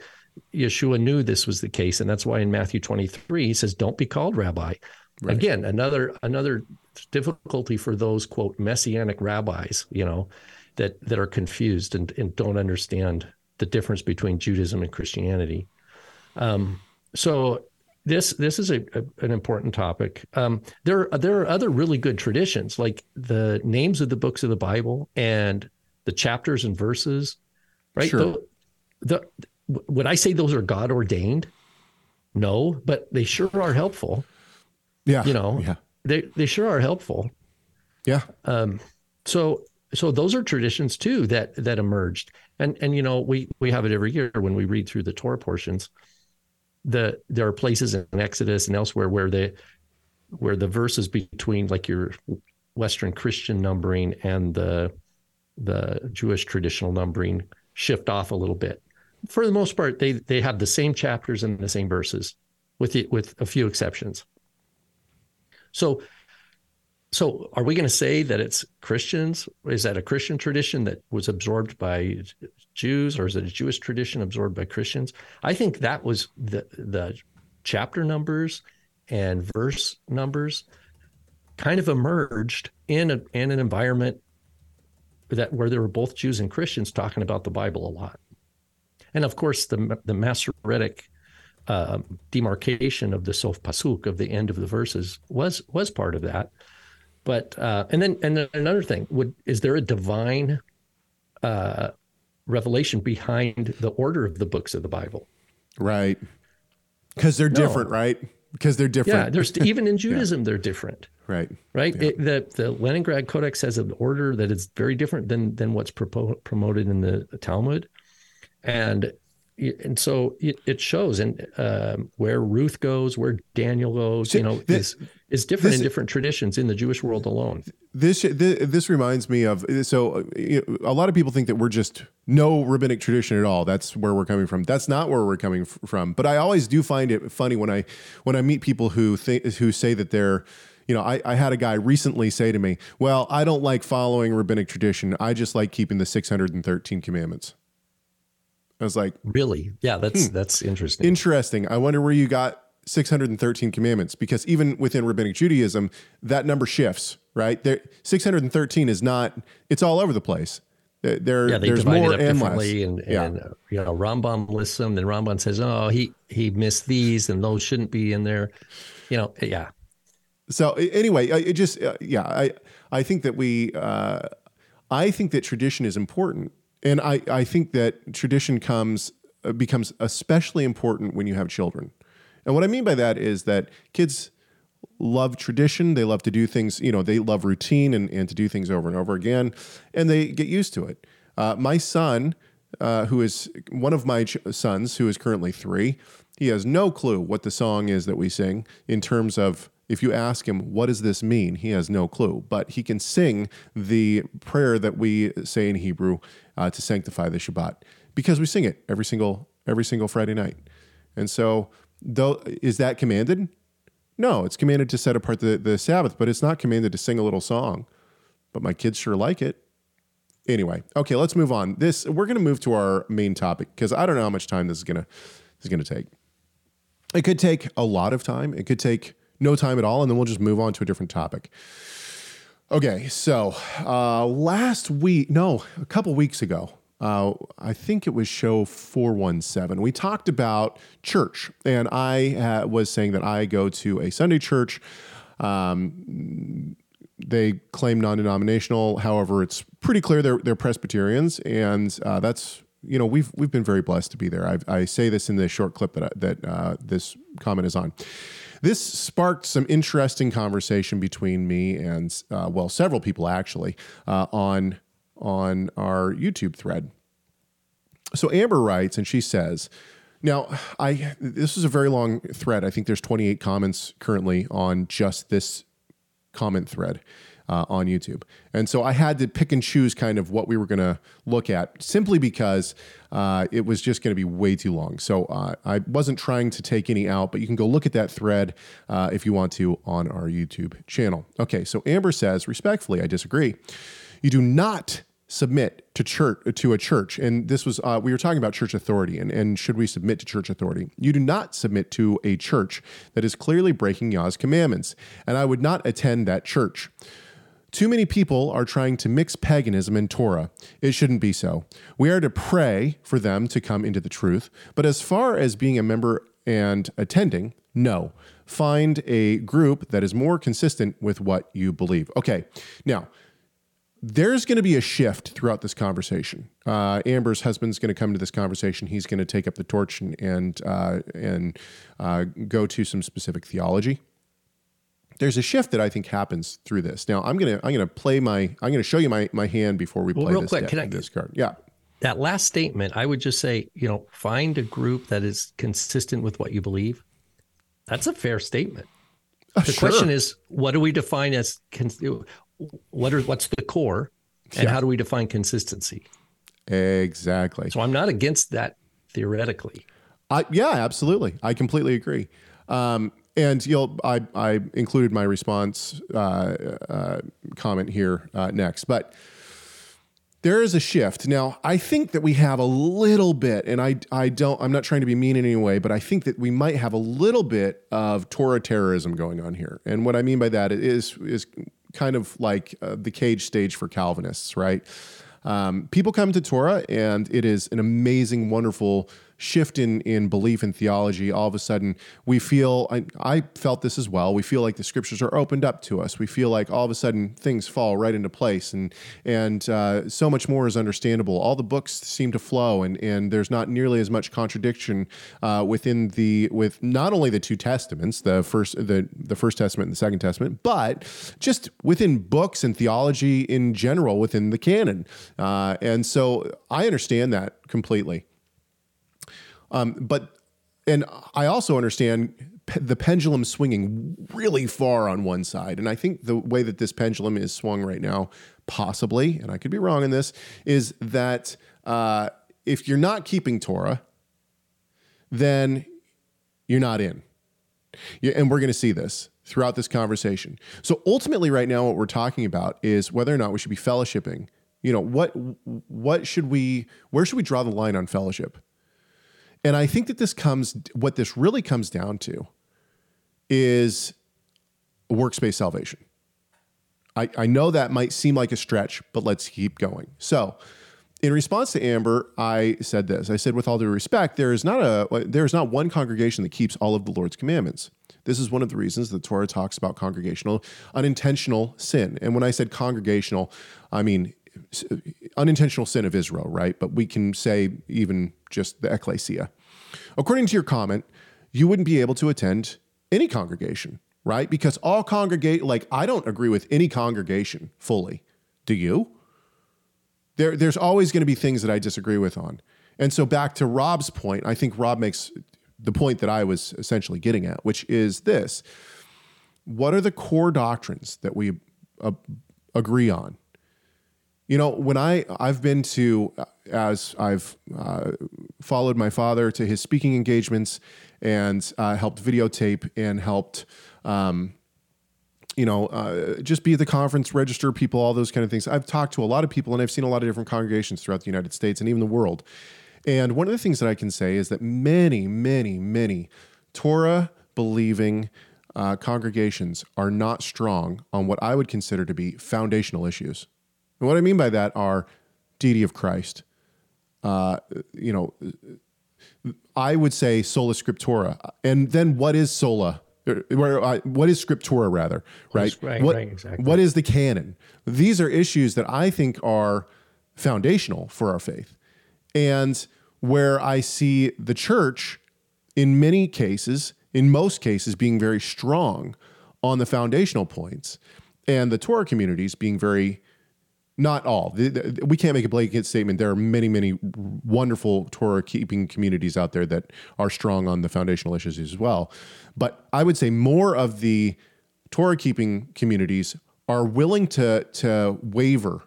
[SPEAKER 3] Yeshua knew this was the case. And that's why in Matthew 23, he says, don't be called rabbi. Right. Again, another another difficulty for those quote messianic rabbis, you know, that that are confused and, and don't understand the difference between Judaism and Christianity. Um, so this this is a, a, an important topic. Um, there there are other really good traditions, like the names of the books of the Bible and the chapters and verses. Right.
[SPEAKER 2] Sure.
[SPEAKER 3] The, the, would I say those are God ordained? No, but they sure are helpful.
[SPEAKER 2] Yeah.
[SPEAKER 3] You know.
[SPEAKER 2] Yeah.
[SPEAKER 3] They they sure are helpful.
[SPEAKER 2] Yeah.
[SPEAKER 3] Um. So so those are traditions too that that emerged, and and you know we we have it every year when we read through the Torah portions the there are places in Exodus and elsewhere where the where the verses between like your Western Christian numbering and the the Jewish traditional numbering shift off a little bit. For the most part, they they have the same chapters and the same verses, with the, with a few exceptions. So, so are we going to say that it's Christians? Is that a Christian tradition that was absorbed by Jews, or is it a Jewish tradition absorbed by Christians? I think that was the the chapter numbers and verse numbers kind of emerged in a, in an environment that where there were both Jews and Christians talking about the Bible a lot. And of course, the the Masoretic uh, demarcation of the sof pasuk of the end of the verses was was part of that. But uh, and then and then another thing would is there a divine uh, revelation behind the order of the books of the Bible?
[SPEAKER 2] Right, because they're no. different, right? Because they're different.
[SPEAKER 3] Yeah, there's [laughs] even in Judaism yeah. they're different.
[SPEAKER 2] Right.
[SPEAKER 3] Right. Yeah. It, the the Leningrad Codex has an order that is very different than than what's propo- promoted in the, Talmud, and and so it, it shows and um, where Ruth goes, where Daniel goes, you know, this, is is different this, in different traditions in the Jewish world alone.
[SPEAKER 2] This this, this reminds me of so you know, a lot of people think that we're just no rabbinic tradition at all. That's where we're coming from. That's not where we're coming from. But I always do find it funny when I when I meet people who think who say that they're you know, I, I had a guy recently say to me, Well, I don't like following rabbinic tradition. I just like keeping the 613 commandments. I was like,
[SPEAKER 3] really? Yeah, that's hmm, that's interesting.
[SPEAKER 2] Interesting. I wonder where you got 613 commandments because even within rabbinic Judaism, that number shifts, right? There 613 is not it's all over the place. There,
[SPEAKER 3] yeah, they
[SPEAKER 2] there's
[SPEAKER 3] divide
[SPEAKER 2] more
[SPEAKER 3] it up
[SPEAKER 2] and
[SPEAKER 3] differently,
[SPEAKER 2] less.
[SPEAKER 3] and, and uh, you know Rambam lists them. Then Rambam says, "Oh, he he missed these, and those shouldn't be in there." You know, yeah.
[SPEAKER 2] So anyway, it just uh, yeah, I I think that we uh, I think that tradition is important and I, I think that tradition comes uh, becomes especially important when you have children. And what I mean by that is that kids love tradition. They love to do things, you know, they love routine and, and to do things over and over again, and they get used to it. Uh, my son, uh, who is one of my ch- sons, who is currently three, he has no clue what the song is that we sing in terms of if you ask him, what does this mean? He has no clue, but he can sing the prayer that we say in Hebrew uh, to sanctify the Shabbat because we sing it every single every single Friday night. And so, though, is that commanded? No, it's commanded to set apart the, the Sabbath, but it's not commanded to sing a little song. But my kids sure like it. Anyway, okay, let's move on. This we're going to move to our main topic because I don't know how much time this is going to is going to take. It could take a lot of time. It could take no time at all, and then we'll just move on to a different topic. Okay, so uh, last week, no, a couple weeks ago, uh, I think it was show 417. We talked about church, and I uh, was saying that I go to a Sunday church. Um, they claim non-denominational. However, it's pretty clear they're, they're Presbyterians, and uh, that's you know we've we've been very blessed to be there. I've, i say this in the short clip that I, that uh, this comment is on. This sparked some interesting conversation between me and uh, well, several people actually uh, on on our YouTube thread. So Amber writes, and she says. Now, I this is a very long thread. I think there's 28 comments currently on just this comment thread uh, on YouTube. And so I had to pick and choose kind of what we were going to look at simply because uh, it was just going to be way too long. So uh, I wasn't trying to take any out, but you can go look at that thread uh, if you want to on our YouTube channel. Okay, so Amber says, respectfully, I disagree. You do not submit to church to a church and this was uh, we were talking about church authority and, and should we submit to church authority you do not submit to a church that is clearly breaking yah's commandments and i would not attend that church too many people are trying to mix paganism and Torah. It shouldn't be so. We are to pray for them to come into the truth. But as far as being a member and attending, no. Find a group that is more consistent with what you believe. Okay, now, there's going to be a shift throughout this conversation. Uh, Amber's husband's going to come to this conversation. He's going to take up the torch and and, uh, and uh, go to some specific theology there's a shift that I think happens through this. Now I'm gonna I'm gonna play my I'm gonna show you my my hand before we
[SPEAKER 3] well,
[SPEAKER 2] play
[SPEAKER 3] real
[SPEAKER 2] this,
[SPEAKER 3] quick, can I,
[SPEAKER 2] this card. Yeah.
[SPEAKER 3] That last statement, I would just say, you know, find a group that is consistent with what you believe. That's a fair statement. Uh, the sure. question is, what do we define as what are what's the core? And
[SPEAKER 2] Yeah.
[SPEAKER 3] how do we define consistency?
[SPEAKER 2] Exactly.
[SPEAKER 3] So I'm not against that theoretically.
[SPEAKER 2] I, yeah, absolutely. I completely agree. Um, and you'll, I, I included my response uh, uh, comment here uh, next, but there is a shift now. I think that we have a little bit, and I, I don't, I'm not trying to be mean in any way, but I think that we might have a little bit of Torah terrorism going on here. And what I mean by that is, is kind of like uh, the cage stage for Calvinists, right? Um, people come to Torah, and it is an amazing, wonderful shift in in belief and theology. All of a sudden, we feel I, I felt this as well. We feel like the scriptures are opened up to us. We feel like all of a sudden things fall right into place, and and uh, so much more is understandable. All the books seem to flow, and and there's not nearly as much contradiction uh, within the with not only the two testaments, the first the the first testament and the second testament, but just within books and theology in general within the canon. Uh, and so I understand that completely. Um, but and I also understand pe- the pendulum swinging really far on one side, and I think the way that this pendulum is swung right now, possibly, and I could be wrong in this, is that uh, if you're not keeping Torah, then you're not in. Yeah, and we're going to see this throughout this conversation. So ultimately, right now, what we're talking about is whether or not we should be fellowshipping. You know, what what should we? Where should we draw the line on fellowship? And I think that this comes, what this really comes down to is works-based salvation. I, I know that might seem like a stretch, but let's keep going. So, in response to Amber, I said this. I said, with all due respect, there is not a there is not one congregation that keeps all of the Lord's commandments. This is one of the reasons the Torah talks about congregational unintentional sin. And when I said congregational, I mean unintentional sin of Israel, right? But we can say even just the ecclesia. According to your comment, you wouldn't be able to attend any congregation, right? Because all congregate like I don't agree with any congregation fully. Do you? There, there's always going to be things that I disagree with on. And so back to Rob's point, I think Rob makes the point that I was essentially getting at, which is this. What are the core doctrines that we uh, agree on? You know, when I I've been to as I've uh, followed my father to his speaking engagements and uh, helped videotape and helped, um, you know, uh, just be at the conference, register people, all those kind of things. I've talked to a lot of people and I've seen a lot of different congregations throughout the United States and even the world. And one of the things that I can say is that many, many, many Torah believing uh, congregations are not strong on what I would consider to be foundational issues. And what I mean by that are deity of Christ. Uh, you know, I would say sola scriptura, and then what is sola? Uh, what is scriptura rather? Right.
[SPEAKER 3] right,
[SPEAKER 2] what,
[SPEAKER 3] right, exactly.
[SPEAKER 2] What is the canon? These are issues that I think are foundational for our faith, and where I see the church, in many cases, in most cases, being very strong on the foundational points, and the Torah communities being very not all. The- the- We can't make a blanket statement. There are many, many wonderful Torah keeping communities out there that are strong on the foundational issues as well. But I would say more of the Torah keeping communities are willing to to waver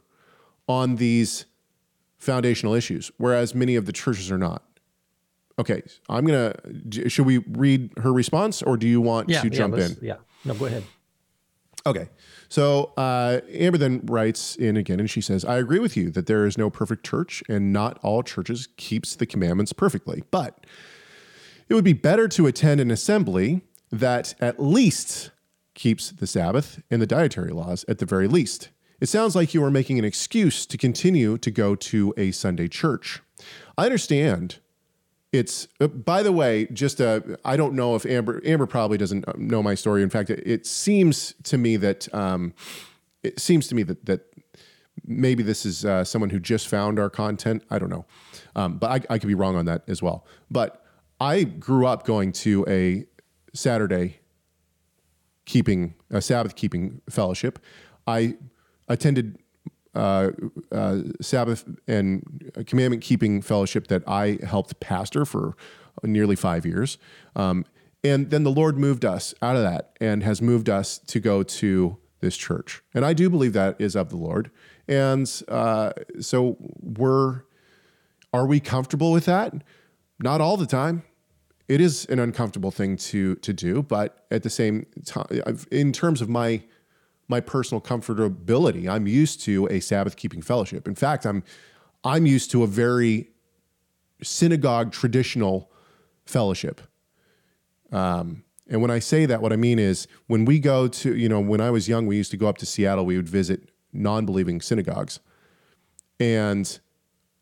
[SPEAKER 2] on these foundational issues, whereas many of the churches are not. Okay, I'm gonna. Should we read her response, or do you want
[SPEAKER 3] Yeah,
[SPEAKER 2] to
[SPEAKER 3] yeah,
[SPEAKER 2] jump in?
[SPEAKER 3] Yeah, no, go ahead.
[SPEAKER 2] Okay. So uh, Amber then writes in again, and she says, "I agree with you that there is no perfect church, and not all churches keeps the commandments perfectly. But it would be better to attend an assembly that at least keeps the Sabbath and the dietary laws at the very least. It sounds like you are making an excuse to continue to go to a Sunday church. I understand it's uh, by the way just uh, i don't know if amber amber probably doesn't uh, know my story. In fact it, it seems to me that um, it seems to me that that maybe this is uh, someone who just found our content. I don't know. Um, but I, I could be wrong on that as well. But i grew up going to a saturday keeping a sabbath keeping fellowship. I attended uh, uh, Sabbath and commandment keeping fellowship that I helped pastor for nearly five years. Um, and then the Lord moved us out of that and has moved us to go to this church. And I do believe that is of the Lord. and uh, so we're are we comfortable with that? Not all the time. It is an uncomfortable thing to to do, but at the same time, in terms of my my personal comfortability, I'm used to a Sabbath keeping fellowship. In fact, I'm I'm used to a very synagogue traditional fellowship. Um, and when I say that, what I mean is when we go to, you know, when I was young, we used to go up to Seattle, we would visit non believing synagogues. And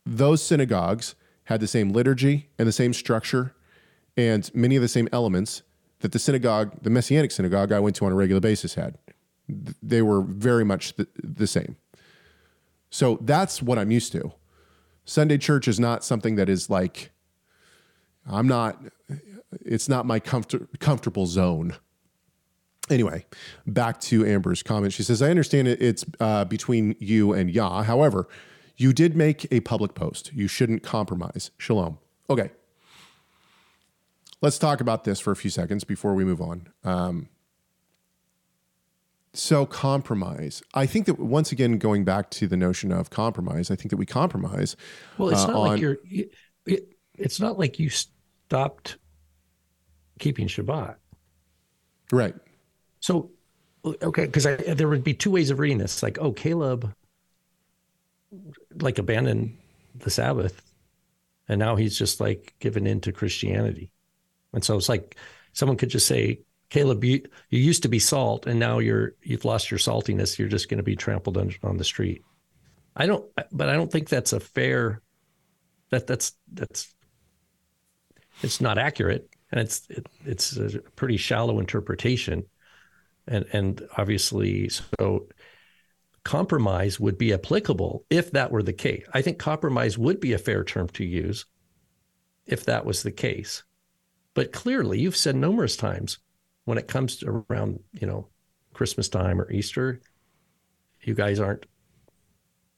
[SPEAKER 2] those synagogues had the same liturgy and the same structure and many of the same elements that the synagogue, the Messianic synagogue I went to on a regular basis had. They were very much the, the same. So that's what I'm used to. Sunday church is not something that is like, I'm not, it's not my comfort, comfortable zone. Anyway, back to Amber's comment. She says, I understand it's uh, between you and Yah. However, you did make a public post. You shouldn't compromise. Shalom. Okay. Let's talk about this for a few seconds before we move on. Um, so, compromise. I think that once again, going back to the notion of compromise, I think that we compromise.
[SPEAKER 3] Well, it's uh, not on, like you're, it, it's not like you stopped keeping Shabbat.
[SPEAKER 2] Right.
[SPEAKER 3] So, okay, because there would be two ways of reading this. Like, oh, Caleb, like abandoned the Sabbath, and now he's just like given into Christianity. And so it's like someone could just say, Caleb, you, you used to be salt, and now you're you've lost your saltiness. You're just going to be trampled on, on the street. I don't, but I don't think that's a fair. That that's that's it's not accurate and it's it, it's a pretty shallow interpretation, and and obviously so compromise would be applicable if that were the case. I think compromise would be a fair term to use if that was the case. But clearly, you've said numerous times when it comes to around you know Christmas time or Easter, you guys aren't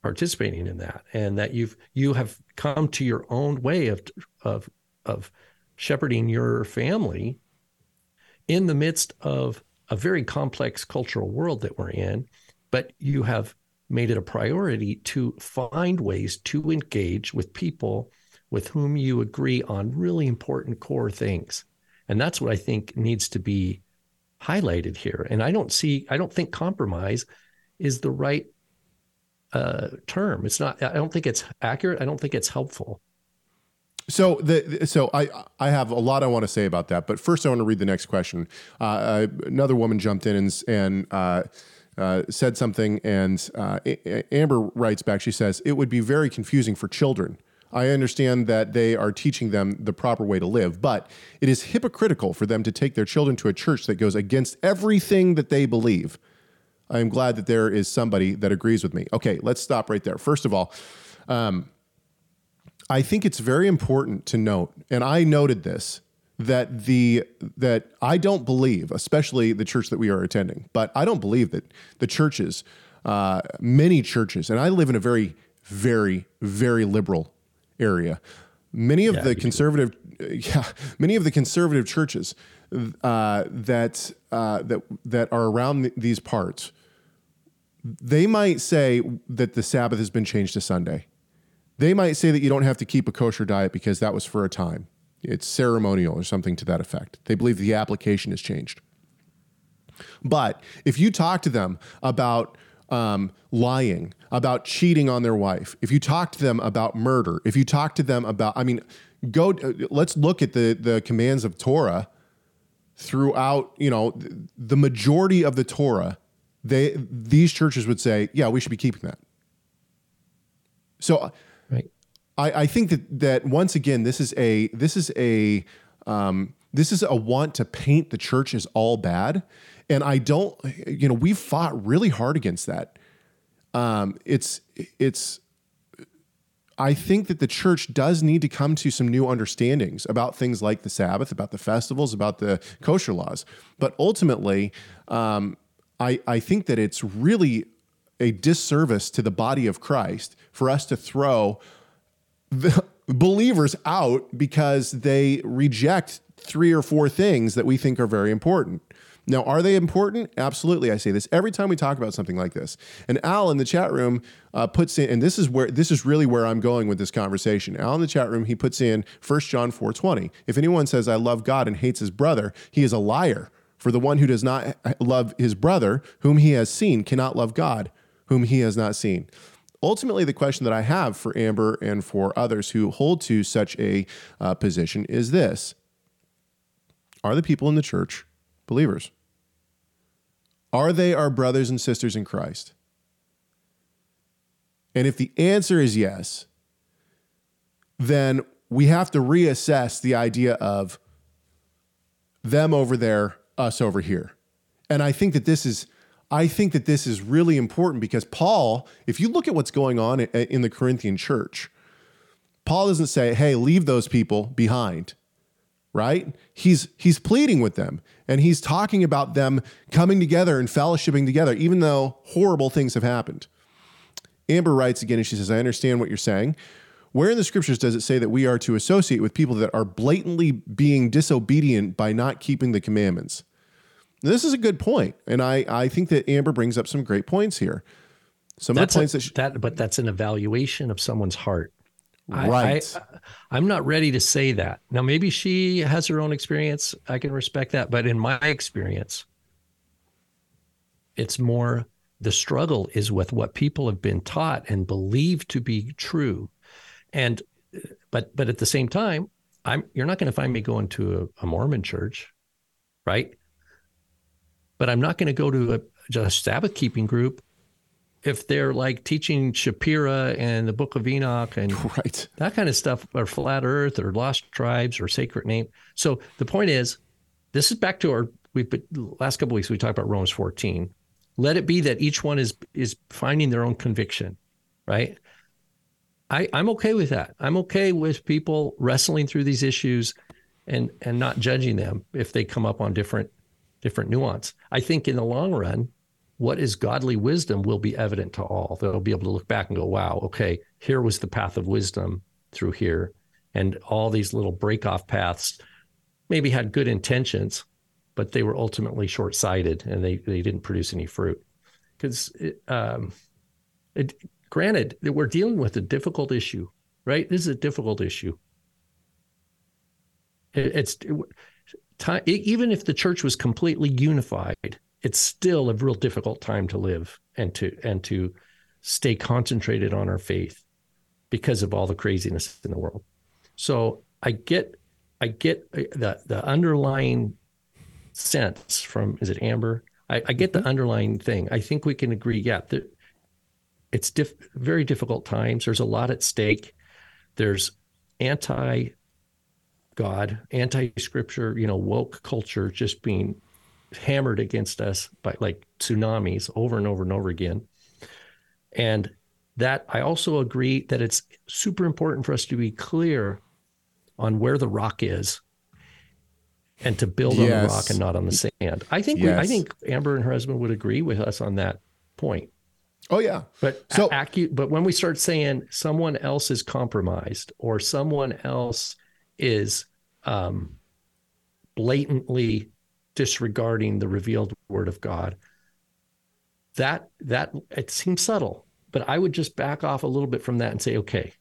[SPEAKER 3] participating in that, and that you've you have come to your own way of of of shepherding your family in the midst of a very complex cultural world that we're in, but you have made it a priority to find ways to engage with people with whom you agree on really important core things. And that's what I think needs to be highlighted here. And I don't see, I don't think compromise is the right uh, term. It's not, I don't think it's accurate. I don't think it's helpful.
[SPEAKER 2] So the so I I have a lot I want to say about that, but first I want to read the next question. Uh, uh, another woman jumped in and and uh, uh, said something, and uh, Amber writes back. She says it would be very confusing for children. I understand that they are teaching them the proper way to live, but it is hypocritical for them to take their children to a church that goes against everything that they believe. I am glad that there is somebody that agrees with me. Okay, let's stop right there. First of all. Um, I think it's very important to note, and I noted this that the that I don't believe, especially the church that we are attending, but I don't believe that the churches, uh, many churches, and I live in a very, very, very liberal area. Many of yeah, the conservative, [laughs] yeah, many of the conservative churches uh, that uh, that that are around these parts, they might say that the Sabbath has been changed to Sunday. They might say that you don't have to keep a kosher diet because that was for a time. It's ceremonial or something to that effect. They believe the application has changed. But if you talk to them about um, lying, about cheating on their wife, if you talk to them about murder, if you talk to them about, I mean, go. Let's look at the the commands of Torah throughout. You know, the majority of the Torah. They these churches would say, yeah, we should be keeping that. So I, I think that that once again, this is a this is a um, this is a want to paint the church as all bad, and I don't. You know, we've fought really hard against that. Um, it's it's. I think that the church does need to come to some new understandings about things like the Sabbath, about the festivals, about the kosher laws. But ultimately, um, I, I think that it's really a disservice to the body of Christ for us to throw the believers out because they reject three or four things that we think are very important. Now, are they important? Absolutely. I say this every time we talk about something like this. And Al in the chat room uh, puts in, and this is where this is really where I'm going with this conversation. Al in the chat room, he puts in 1 John 4:20. If anyone says I love God and hates his brother, he is a liar. For the one who does not love his brother, whom he has seen, cannot love God, whom he has not seen. Ultimately, the question that I have for Amber and for others who hold to such a uh, position is this Are the people in the church believers? Are they our brothers and sisters in Christ? And if the answer is yes, then we have to reassess the idea of them over there, us over here. And I think that this is I think that this is really important because Paul, if you look at what's going on in the Corinthian church, Paul doesn't say, "Hey, leave those people behind." Right? He's he's pleading with them and he's talking about them coming together and fellowshipping together even though horrible things have happened. Amber writes again and she says, "I understand what you're saying. Where in the scriptures does it say that we are to associate with people that are blatantly being disobedient by not keeping the commandments?" This is a good point, and I I think that Amber brings up some great points here. Some
[SPEAKER 3] that's
[SPEAKER 2] of the points
[SPEAKER 3] a,
[SPEAKER 2] that, she,
[SPEAKER 3] that, but that's an evaluation of someone's heart.
[SPEAKER 2] Right.
[SPEAKER 3] I, am not ready to say that. Now, maybe she has her own experience. I can respect that. But in my experience, it's more the struggle is with what people have been taught and believed to be true. And, but, but at the same time, I'm, you're not going to find me going to a, a Mormon church, right? But I'm not going to go to a, a Sabbath keeping group if they're like teaching Shapira and the Book of Enoch and [laughs]
[SPEAKER 2] right.
[SPEAKER 3] that kind of stuff, or flat Earth, or lost tribes, or sacred name. So the point is, this is back to our we've been, last couple weeks we talked about Romans 14. Let it be that each one is is finding their own conviction, right? I, I'm okay with that. I'm okay with people wrestling through these issues and and not judging them if they come up on different different nuance. I think in the long run, what is godly wisdom will be evident to all. They'll be able to look back and go, wow, okay, here was the path of wisdom through here. And all these little break off paths maybe had good intentions, but they were ultimately short sighted and they, they didn't produce any fruit. Because, um, granted, we're dealing with a difficult issue, right? This is a difficult issue. It, it's it, time, even if the church was completely unified, it's still a real difficult time to live and to and to stay concentrated on our faith because of all the craziness in the world. So I get I get the the underlying sense from is it Amber? I, I get the mm-hmm. underlying thing. I think we can agree. Yeah, the, it's diff, very difficult times. There's a lot at stake. There's anti God, anti scripture, you know, woke culture just being hammered against us by like tsunamis over and over and over again. And that I also agree that it's super important for us to be clear on where the rock is and to build yes. on the rock and not on the sand. I think yes. we, I think Amber and her husband would agree with us on that point.
[SPEAKER 2] Oh yeah.
[SPEAKER 3] But so acu- but when we start saying someone else is compromised or someone else is um, blatantly disregarding the revealed word of God. That that it seems subtle, but I would just back off a little bit from that and say, okay,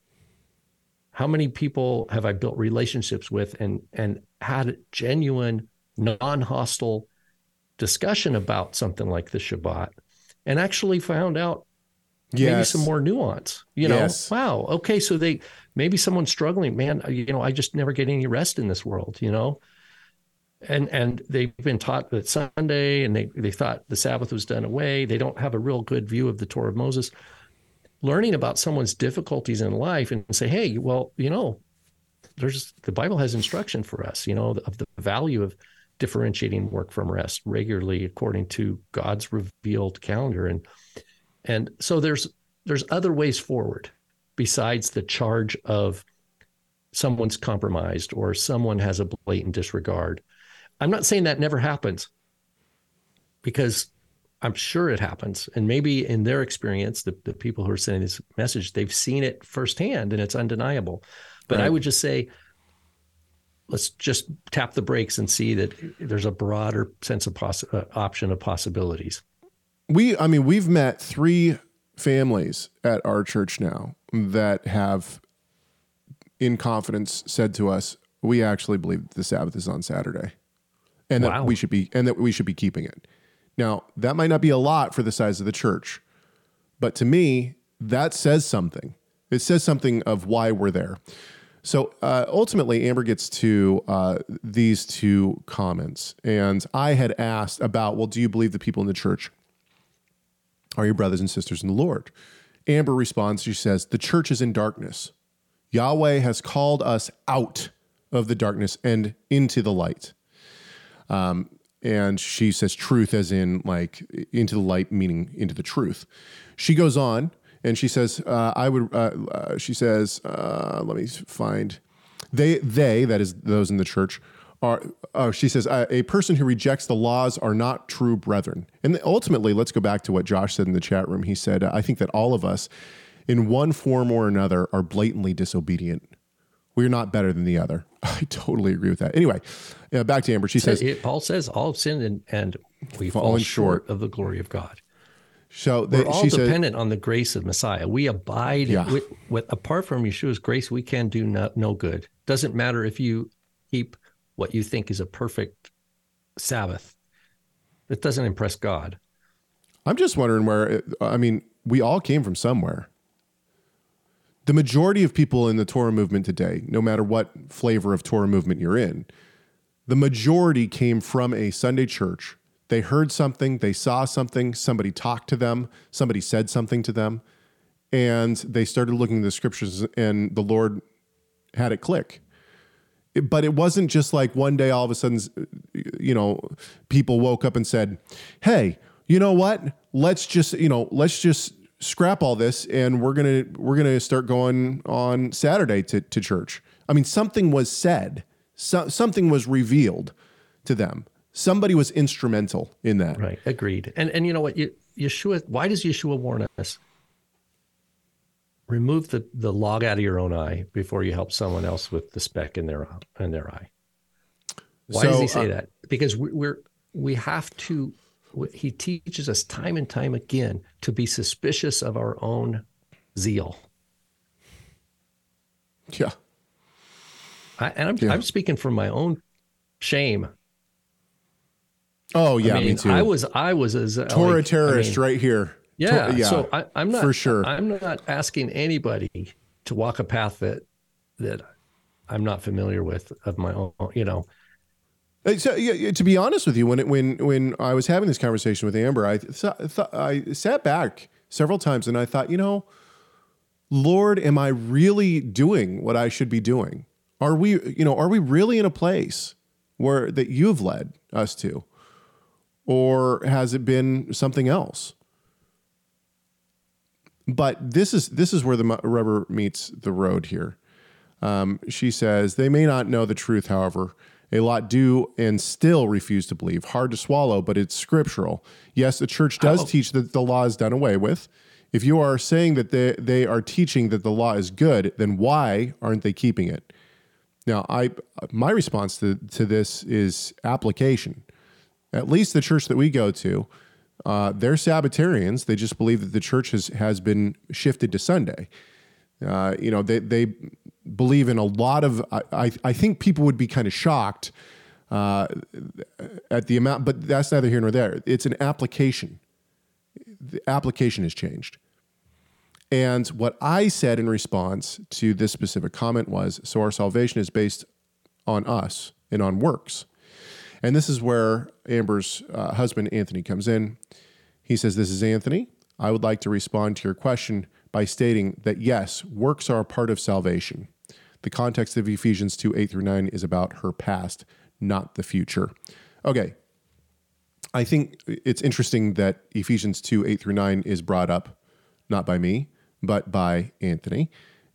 [SPEAKER 3] how many people have I built relationships with and and had genuine, non-hostile discussion about something like the Shabbat and actually found out yes. maybe some more nuance. You know, yes. wow, okay, so they maybe someone's struggling, man, you know, I just never get any rest in this world, you know. And and they've been taught that Sunday and they, they thought the Sabbath was done away. They don't have a real good view of the Torah of Moses. Learning about someone's difficulties in life and say, hey, well, you know, there's the Bible has instruction for us, you know, of the value of differentiating work from rest regularly according to God's revealed calendar. And and so there's there's other ways forward besides the charge of someone's compromised or someone has a blatant disregard. I'm not saying that never happens because I'm sure it happens. And maybe in their experience, the, the people who are sending this message, they've seen it firsthand and it's undeniable. But right. I would just say let's just tap the brakes and see that there's a broader sense of poss- uh, option of possibilities.
[SPEAKER 2] We, I mean, we've met three families at our church now that have, in confidence, said to us, "We actually believe the Sabbath is on Saturday, and that we should be and that we should be keeping it." Now, that might not be a lot for the size of the church, but to me, that says something. It says something of why we're there. So uh, ultimately, Amber gets to uh, these two comments, and I had asked about, well, do you believe the people in the church are your brothers and sisters in the Lord? Amber responds, she says, the church is in darkness. Yahweh has called us out of the darkness and into the light. Um, and she says truth as in like into the light, meaning into the truth. She goes on and she says, uh, I would, uh, uh, she says, uh, let me find, they, they, that is those in the church, are, oh, she says, uh, a person who rejects the laws are not true brethren. And ultimately, let's go back to what Josh said in the chat room. He said, I think that all of us, in one form or another, are blatantly disobedient. We're not better than the other. [laughs] I totally agree with that. Anyway, uh, back to Amber. She says,
[SPEAKER 3] It- Paul says, all have sinned and, and we fall
[SPEAKER 2] Fallen
[SPEAKER 3] short
[SPEAKER 2] short.
[SPEAKER 3] of the glory of God.
[SPEAKER 2] so
[SPEAKER 3] We're all dependent on the grace of Messiah. We abide
[SPEAKER 2] Yeah.
[SPEAKER 3] with, with apart from Yeshua's grace, we can do no, no good. Doesn't matter if you keep what you think is a perfect Sabbath. It doesn't impress God.
[SPEAKER 2] I'm just wondering where, I mean, we all came from somewhere. The majority of people in the Torah movement today, no matter what flavor of Torah movement you're in, the majority came from a Sunday church. They heard something, they saw something, somebody talked to them, somebody said something to them, and they started looking at the scriptures, and the Lord had it click. It- but it wasn't just like one day all of a sudden, you know, people woke up and said, "Hey, you know what? Let's just, you know, let's just scrap all this, and we're gonna we're gonna start going on Saturday to to church." I mean, something was said, so, something was revealed to them. Somebody was instrumental in that.
[SPEAKER 3] Right. Agreed. And and you know what? Ye- Yeshua, why does Yeshua warn us? Remove the, the log out of your own eye before you help someone else with the speck in their in their eye. Why does he say
[SPEAKER 2] uh,
[SPEAKER 3] that? Because we, we're we have to. He teaches us time and time again to be suspicious of our own zeal.
[SPEAKER 2] Yeah.
[SPEAKER 3] I, and I'm
[SPEAKER 2] Yeah.
[SPEAKER 3] I'm speaking from my own shame.
[SPEAKER 2] Oh yeah,
[SPEAKER 3] I mean,
[SPEAKER 2] me too.
[SPEAKER 3] I was I was as
[SPEAKER 2] Torah
[SPEAKER 3] like, I
[SPEAKER 2] terrorist
[SPEAKER 3] mean,
[SPEAKER 2] right here.
[SPEAKER 3] Yeah.
[SPEAKER 2] Tor- yeah.
[SPEAKER 3] So I, I'm not
[SPEAKER 2] for sure.
[SPEAKER 3] I'm not asking anybody to walk a path that that I'm not familiar with of my own. You know,
[SPEAKER 2] So, yeah, to be honest with you, when it, when when I was having this conversation with Amber, I th- th- I sat back several times and I thought, you know, Lord, am I really doing what I should be doing? Are we, you know, are we really in a place where that you've led us to, or has it been something else? But this is this is where the rubber meets the road here. Um, she says, they may not know the truth, however. A lot do and still refuse to believe. Hard to swallow, but it's scriptural. Yes, the church does
[SPEAKER 3] How-
[SPEAKER 2] teach that the law is done away with. If you are saying that they, they are teaching that the law is good, then why aren't they keeping it? Now, I my response to, to this is application. At least the church that we go to, uh, they're Sabbatarians. They just believe that the church has, has been shifted to Sunday. Uh, you know, they, they believe in a lot of, I, I, think people would be kind of shocked uh, at the amount, but that's neither here nor there. It's an application. The application has changed. And what I said in response to this specific comment was so our salvation is based on us and on works. And this is where Amber's uh, husband, Anthony, comes in. He says, This is Anthony. I would like to respond to your question by stating that yes, works are a part of salvation. The context of Ephesians 2 8 through 9 is about her past, not the future. Okay. I think it's interesting that Ephesians 2 8 through 9 is brought up not by me, but by Anthony.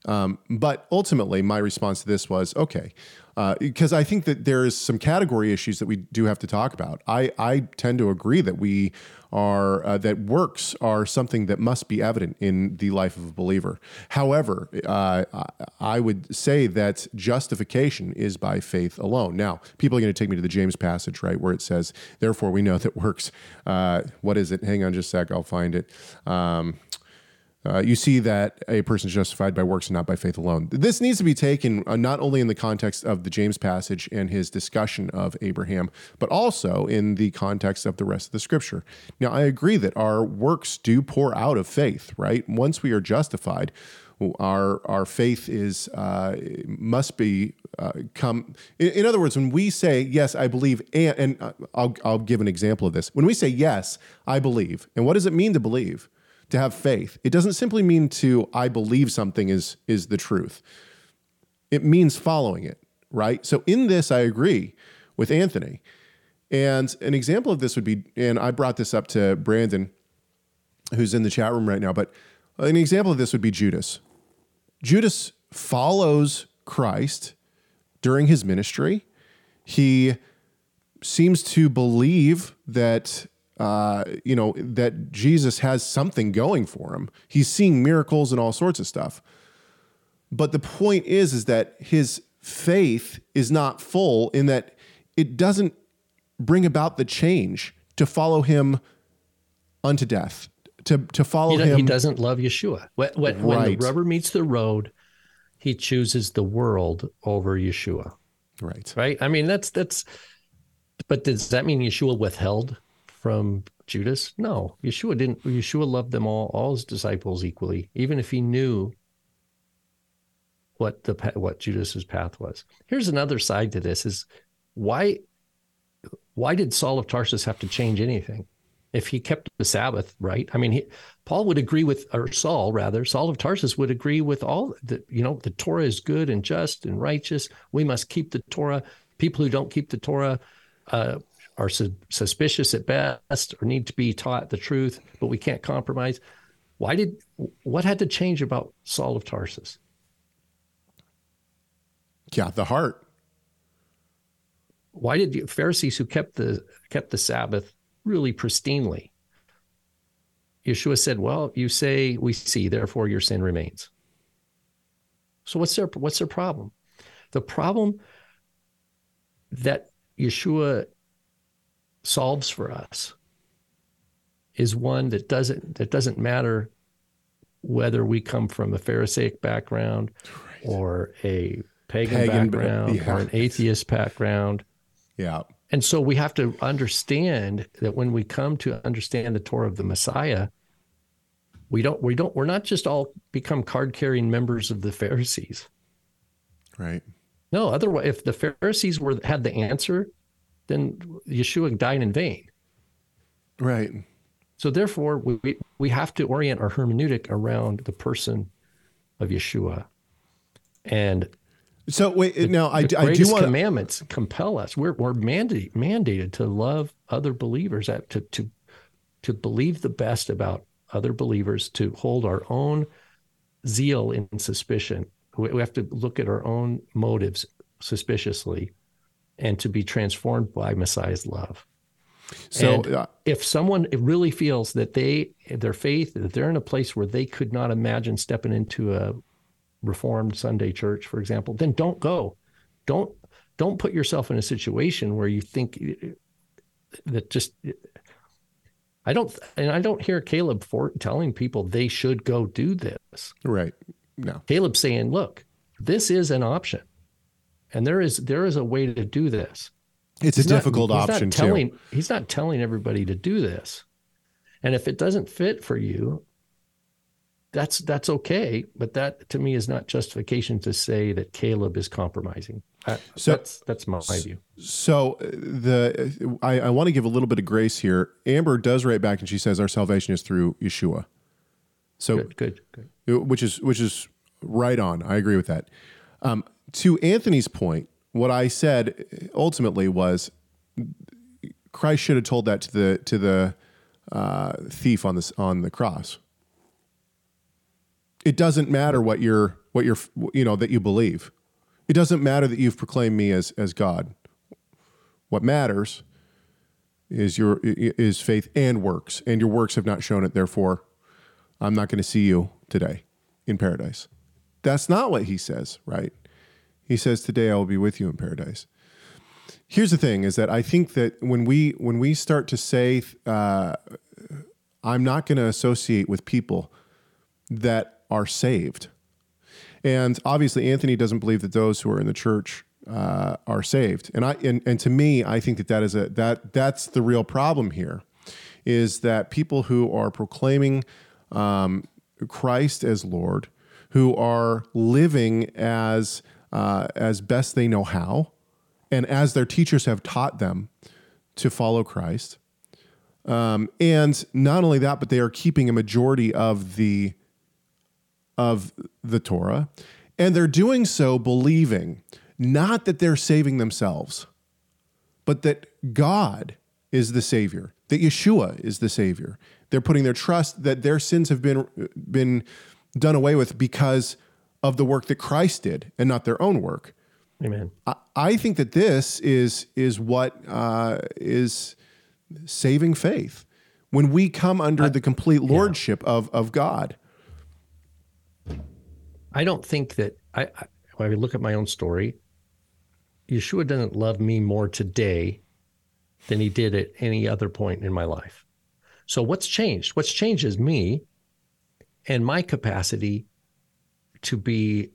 [SPEAKER 2] Um, but ultimately, my response to this was okay, because I think that there is some category issues that we do have to talk about. I, I tend to agree that we are uh, that works are something that must be evident in the life of a believer. However, uh, I would say that justification is by faith alone. Now, people are going to take me to the James passage, right, where it says, "Therefore, we know that works." Uh, what is it? Hang on, just a sec. I'll find it. Um, uh, you see that a person is justified by works and not by faith alone. This needs to be taken uh, not only in the context of the James passage and his discussion of Abraham, but also in the context of the rest of the scripture. Now, I agree that our works do pour out of faith, right? Once we are justified, our our faith is uh, must be uh, come. In, in, other words, when we say yes, I believe, and, and uh, I'll I'll give an example of this. When we say yes, I believe, and what does it mean to believe? To have faith. It doesn't simply mean to I believe something is is the truth. It means following it, right? So in this I agree with Anthony. And an example of this would be and I brought this up to Brandon who's in the chat room right now, but an example of this would be Judas. Judas follows Christ during his ministry. He seems to believe that uh, you know, that Jesus has something going for him. He's seeing miracles and all sorts of stuff. But the point is, is that his faith is not full in that it doesn't bring about the change to follow him unto death, to, to follow
[SPEAKER 3] he
[SPEAKER 2] him.
[SPEAKER 3] He doesn't love Yeshua. When, when, right. when the rubber meets the road, he chooses the world over Yeshua.
[SPEAKER 2] Right.
[SPEAKER 3] Right. I mean, that's, that's, but does that mean Yeshua withheld from Judas? No, Yeshua didn't. Yeshua loved them all, all his disciples equally, even if he knew what the what Judas's path was. Here's another side to this: is why why did Saul of Tarsus have to change anything? If he kept the Sabbath, right? I mean, he, Paul would agree with, or Saul rather, Saul of Tarsus would agree with all that. You know, the Torah is good and just and righteous. We must keep the Torah. People who don't keep the Torah uh, are su- suspicious at best or need to be taught the truth, but we can't compromise. Why did what had to change about Saul of Tarsus?
[SPEAKER 2] Yeah, the heart.
[SPEAKER 3] Why did the Pharisees who kept the kept the Sabbath really pristinely? Yeshua said, "Well, you say we see, therefore your sin remains." So what's their what's their problem? The problem that Yeshua solves for us is one that doesn't that doesn't matter whether we come from a Pharisaic background right. or a pagan, pagan background yeah. or an atheist background.
[SPEAKER 2] Yeah.
[SPEAKER 3] And so we have to understand that when we come to understand the Torah of the Messiah, we don't we don't we're not just all become card carrying members of the Pharisees.
[SPEAKER 2] Right.
[SPEAKER 3] No, otherwise if the Pharisees were had the answer, then Yeshua died in vain.
[SPEAKER 2] Right.
[SPEAKER 3] So therefore, we we have to orient our hermeneutic around the person of Yeshua, and
[SPEAKER 2] so wait the, now I,
[SPEAKER 3] the
[SPEAKER 2] I do want
[SPEAKER 3] commandments compel us. We're we're mandated mandated to love other believers, to to to believe the best about other believers, to hold our own zeal in suspicion. We, we have to look at our own motives suspiciously and to be transformed by Messiah's love. So, uh, if someone really feels that they, their faith, that they're in a place where they could not imagine stepping into a Reformed Sunday church, for example, then don't go. Don't don't put yourself in a situation where you think that just. I don't, and I don't hear Caleb for telling people they should go do this.
[SPEAKER 2] Right. No.
[SPEAKER 3] Caleb saying, "Look, this is an option." And there is there is a way to do this.
[SPEAKER 2] It's he's a not, difficult option
[SPEAKER 3] telling,
[SPEAKER 2] too.
[SPEAKER 3] He's not telling everybody to do this, and if it doesn't fit for you, that's that's okay. But that to me is not justification to say that Caleb is compromising. so that's that's my, view.
[SPEAKER 2] So uh, the I, I want to give a little bit of grace here. Amber does write back and she says our salvation is through Yeshua. So
[SPEAKER 3] good, good, good.
[SPEAKER 2] Which is which is right on. I agree with that. Um, to Anthony's point, what I said ultimately was Christ should have told that to the to the uh, thief on this on the cross. It doesn't matter what you're what you're you know that you believe. It doesn't matter that you've proclaimed me as as God. What matters is your is faith and works, and your works have not shown it. Therefore, I'm not going to see you today in paradise. That's not what he says, right? He says, "Today I will be with you in paradise." Here's the thing: is that I think that when we when we start to say, uh, "I'm not going to associate with people that are saved," and obviously Anthony doesn't believe that those who are in the church uh, are saved. And I and, and to me, I think that that is a that that's the real problem here, is that people who are proclaiming um, Christ as Lord, who are living as uh, as best they know how, and as their teachers have taught them to follow Christ. Um, and not only that, but they are keeping a majority of the of the Torah, and they're doing so believing not that they're saving themselves, but that God is the Savior, that Yeshua is the Savior. They're putting their trust that their sins have been, been done away with because of the work that Christ did and not their own work.
[SPEAKER 3] Amen.
[SPEAKER 2] I, I think that this is, is what uh, is saving faith. When we come under I, the complete lordship yeah. of, of God.
[SPEAKER 3] I don't think that I, I when I look at my own story, Yeshua doesn't love me more today than he did at any other point in my life. So what's changed? What's changed is me and my capacity to be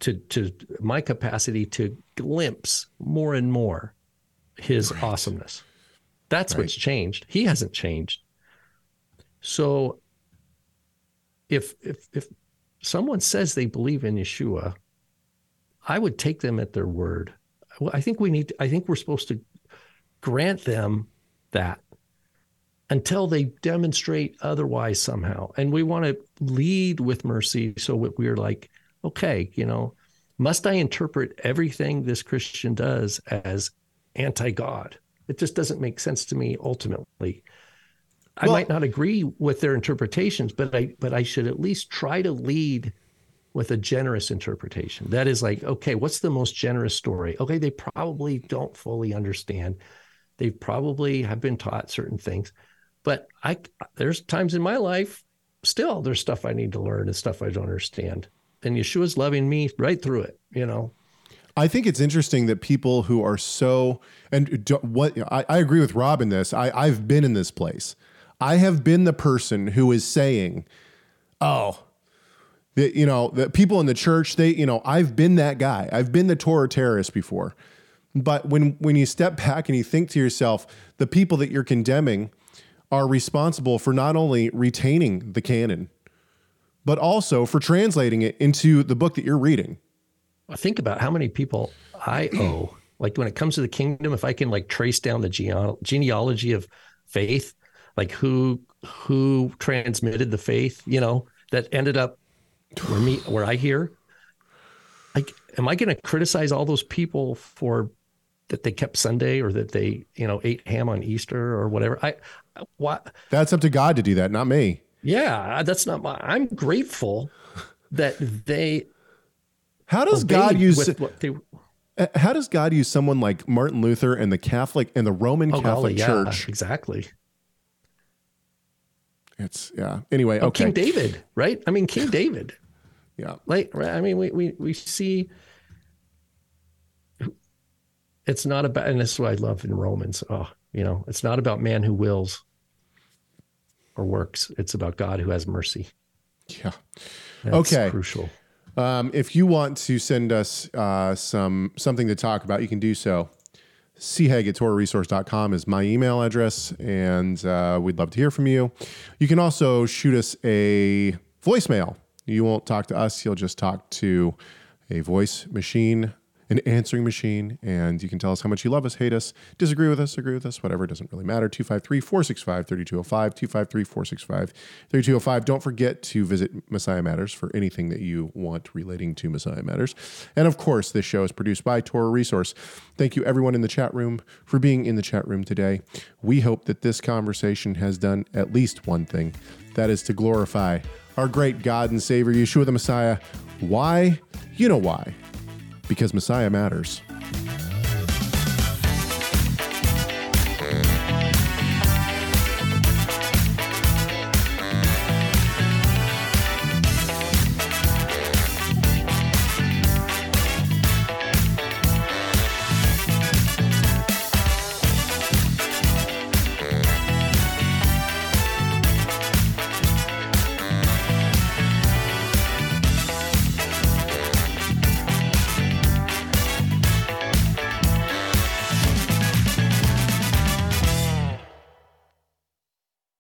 [SPEAKER 3] to to my capacity to glimpse more and more his right. awesomeness. That's right. what's changed. He hasn't changed. So if if if someone says they believe in Yeshua I would take them at their word. I think we need. I think we're supposed to grant them that until they demonstrate otherwise somehow. And we want to lead with mercy, so we're like, okay, you know, must I interpret everything this Christian does as anti-God? It just doesn't make sense to me. Ultimately, I might not agree with their interpretations, but I but I should at least try to lead with a generous interpretation. That is like, okay, what's the most generous story? Okay, they probably don't fully understand. They probably have been taught certain things, but I there's times in my life still there's stuff I need to learn and stuff I don't understand. And Yeshua's loving me right through it, you know.
[SPEAKER 2] I think it's interesting that people who are so and what I, I agree with Rob in this. I, I've been in this place. I have been the person who is saying, "Oh, that you know the people in the church they you know i've been that guy i've been the torah terrorist before but when when you step back and you think to yourself the people that you're condemning are responsible for not only retaining the canon but also for translating it into the book that you're reading.
[SPEAKER 3] Think about how many people i owe. Like when it comes to the kingdom if i can like trace down the gene- genealogy of faith like who who transmitted the faith you know that ended up where me where I hear, like, am I going to criticize all those people for that they kept Sunday or that they you know ate ham on Easter or whatever? I what?
[SPEAKER 2] That's up to God to do that, not me.
[SPEAKER 3] Yeah, that's not my. I'm grateful that they.
[SPEAKER 2] How does God use? They, uh, how does God use someone like Martin Luther and the Catholic and the Roman oh, Catholic golly, Church?
[SPEAKER 3] Yeah, exactly.
[SPEAKER 2] It's yeah. Anyway,
[SPEAKER 3] oh,
[SPEAKER 2] okay.
[SPEAKER 3] King David, right? I mean, King David. [laughs]
[SPEAKER 2] Yeah.
[SPEAKER 3] Like, right. I mean, we, we, we see it's not about, and this is what I love in Romans. Oh, you know, it's not about man who wills or works. It's about God who has mercy.
[SPEAKER 2] Yeah.
[SPEAKER 3] That's
[SPEAKER 2] okay.
[SPEAKER 3] Crucial.
[SPEAKER 2] Um, if you want to send us uh, some something to talk about, you can do so. Chag at TorahResource.com is my email address, and uh, we'd love to hear from you. You can also shoot us a voicemail you won't talk to us, you'll just talk to a voice machine, an answering machine, and you can tell us how much you love us, hate us, disagree with us, agree with us, whatever, doesn't really matter. 253 465 3205, 253 465 3205. Don't forget to visit Messiah Matters for anything that you want relating to Messiah Matters. And of course, this show is produced by Torah Resource. Thank you, everyone in the chat room, for being in the chat room today. We hope that this conversation has done at least one thing that is to glorify our great God and Savior, Yeshua the Messiah. Why? You know why because Messiah matters.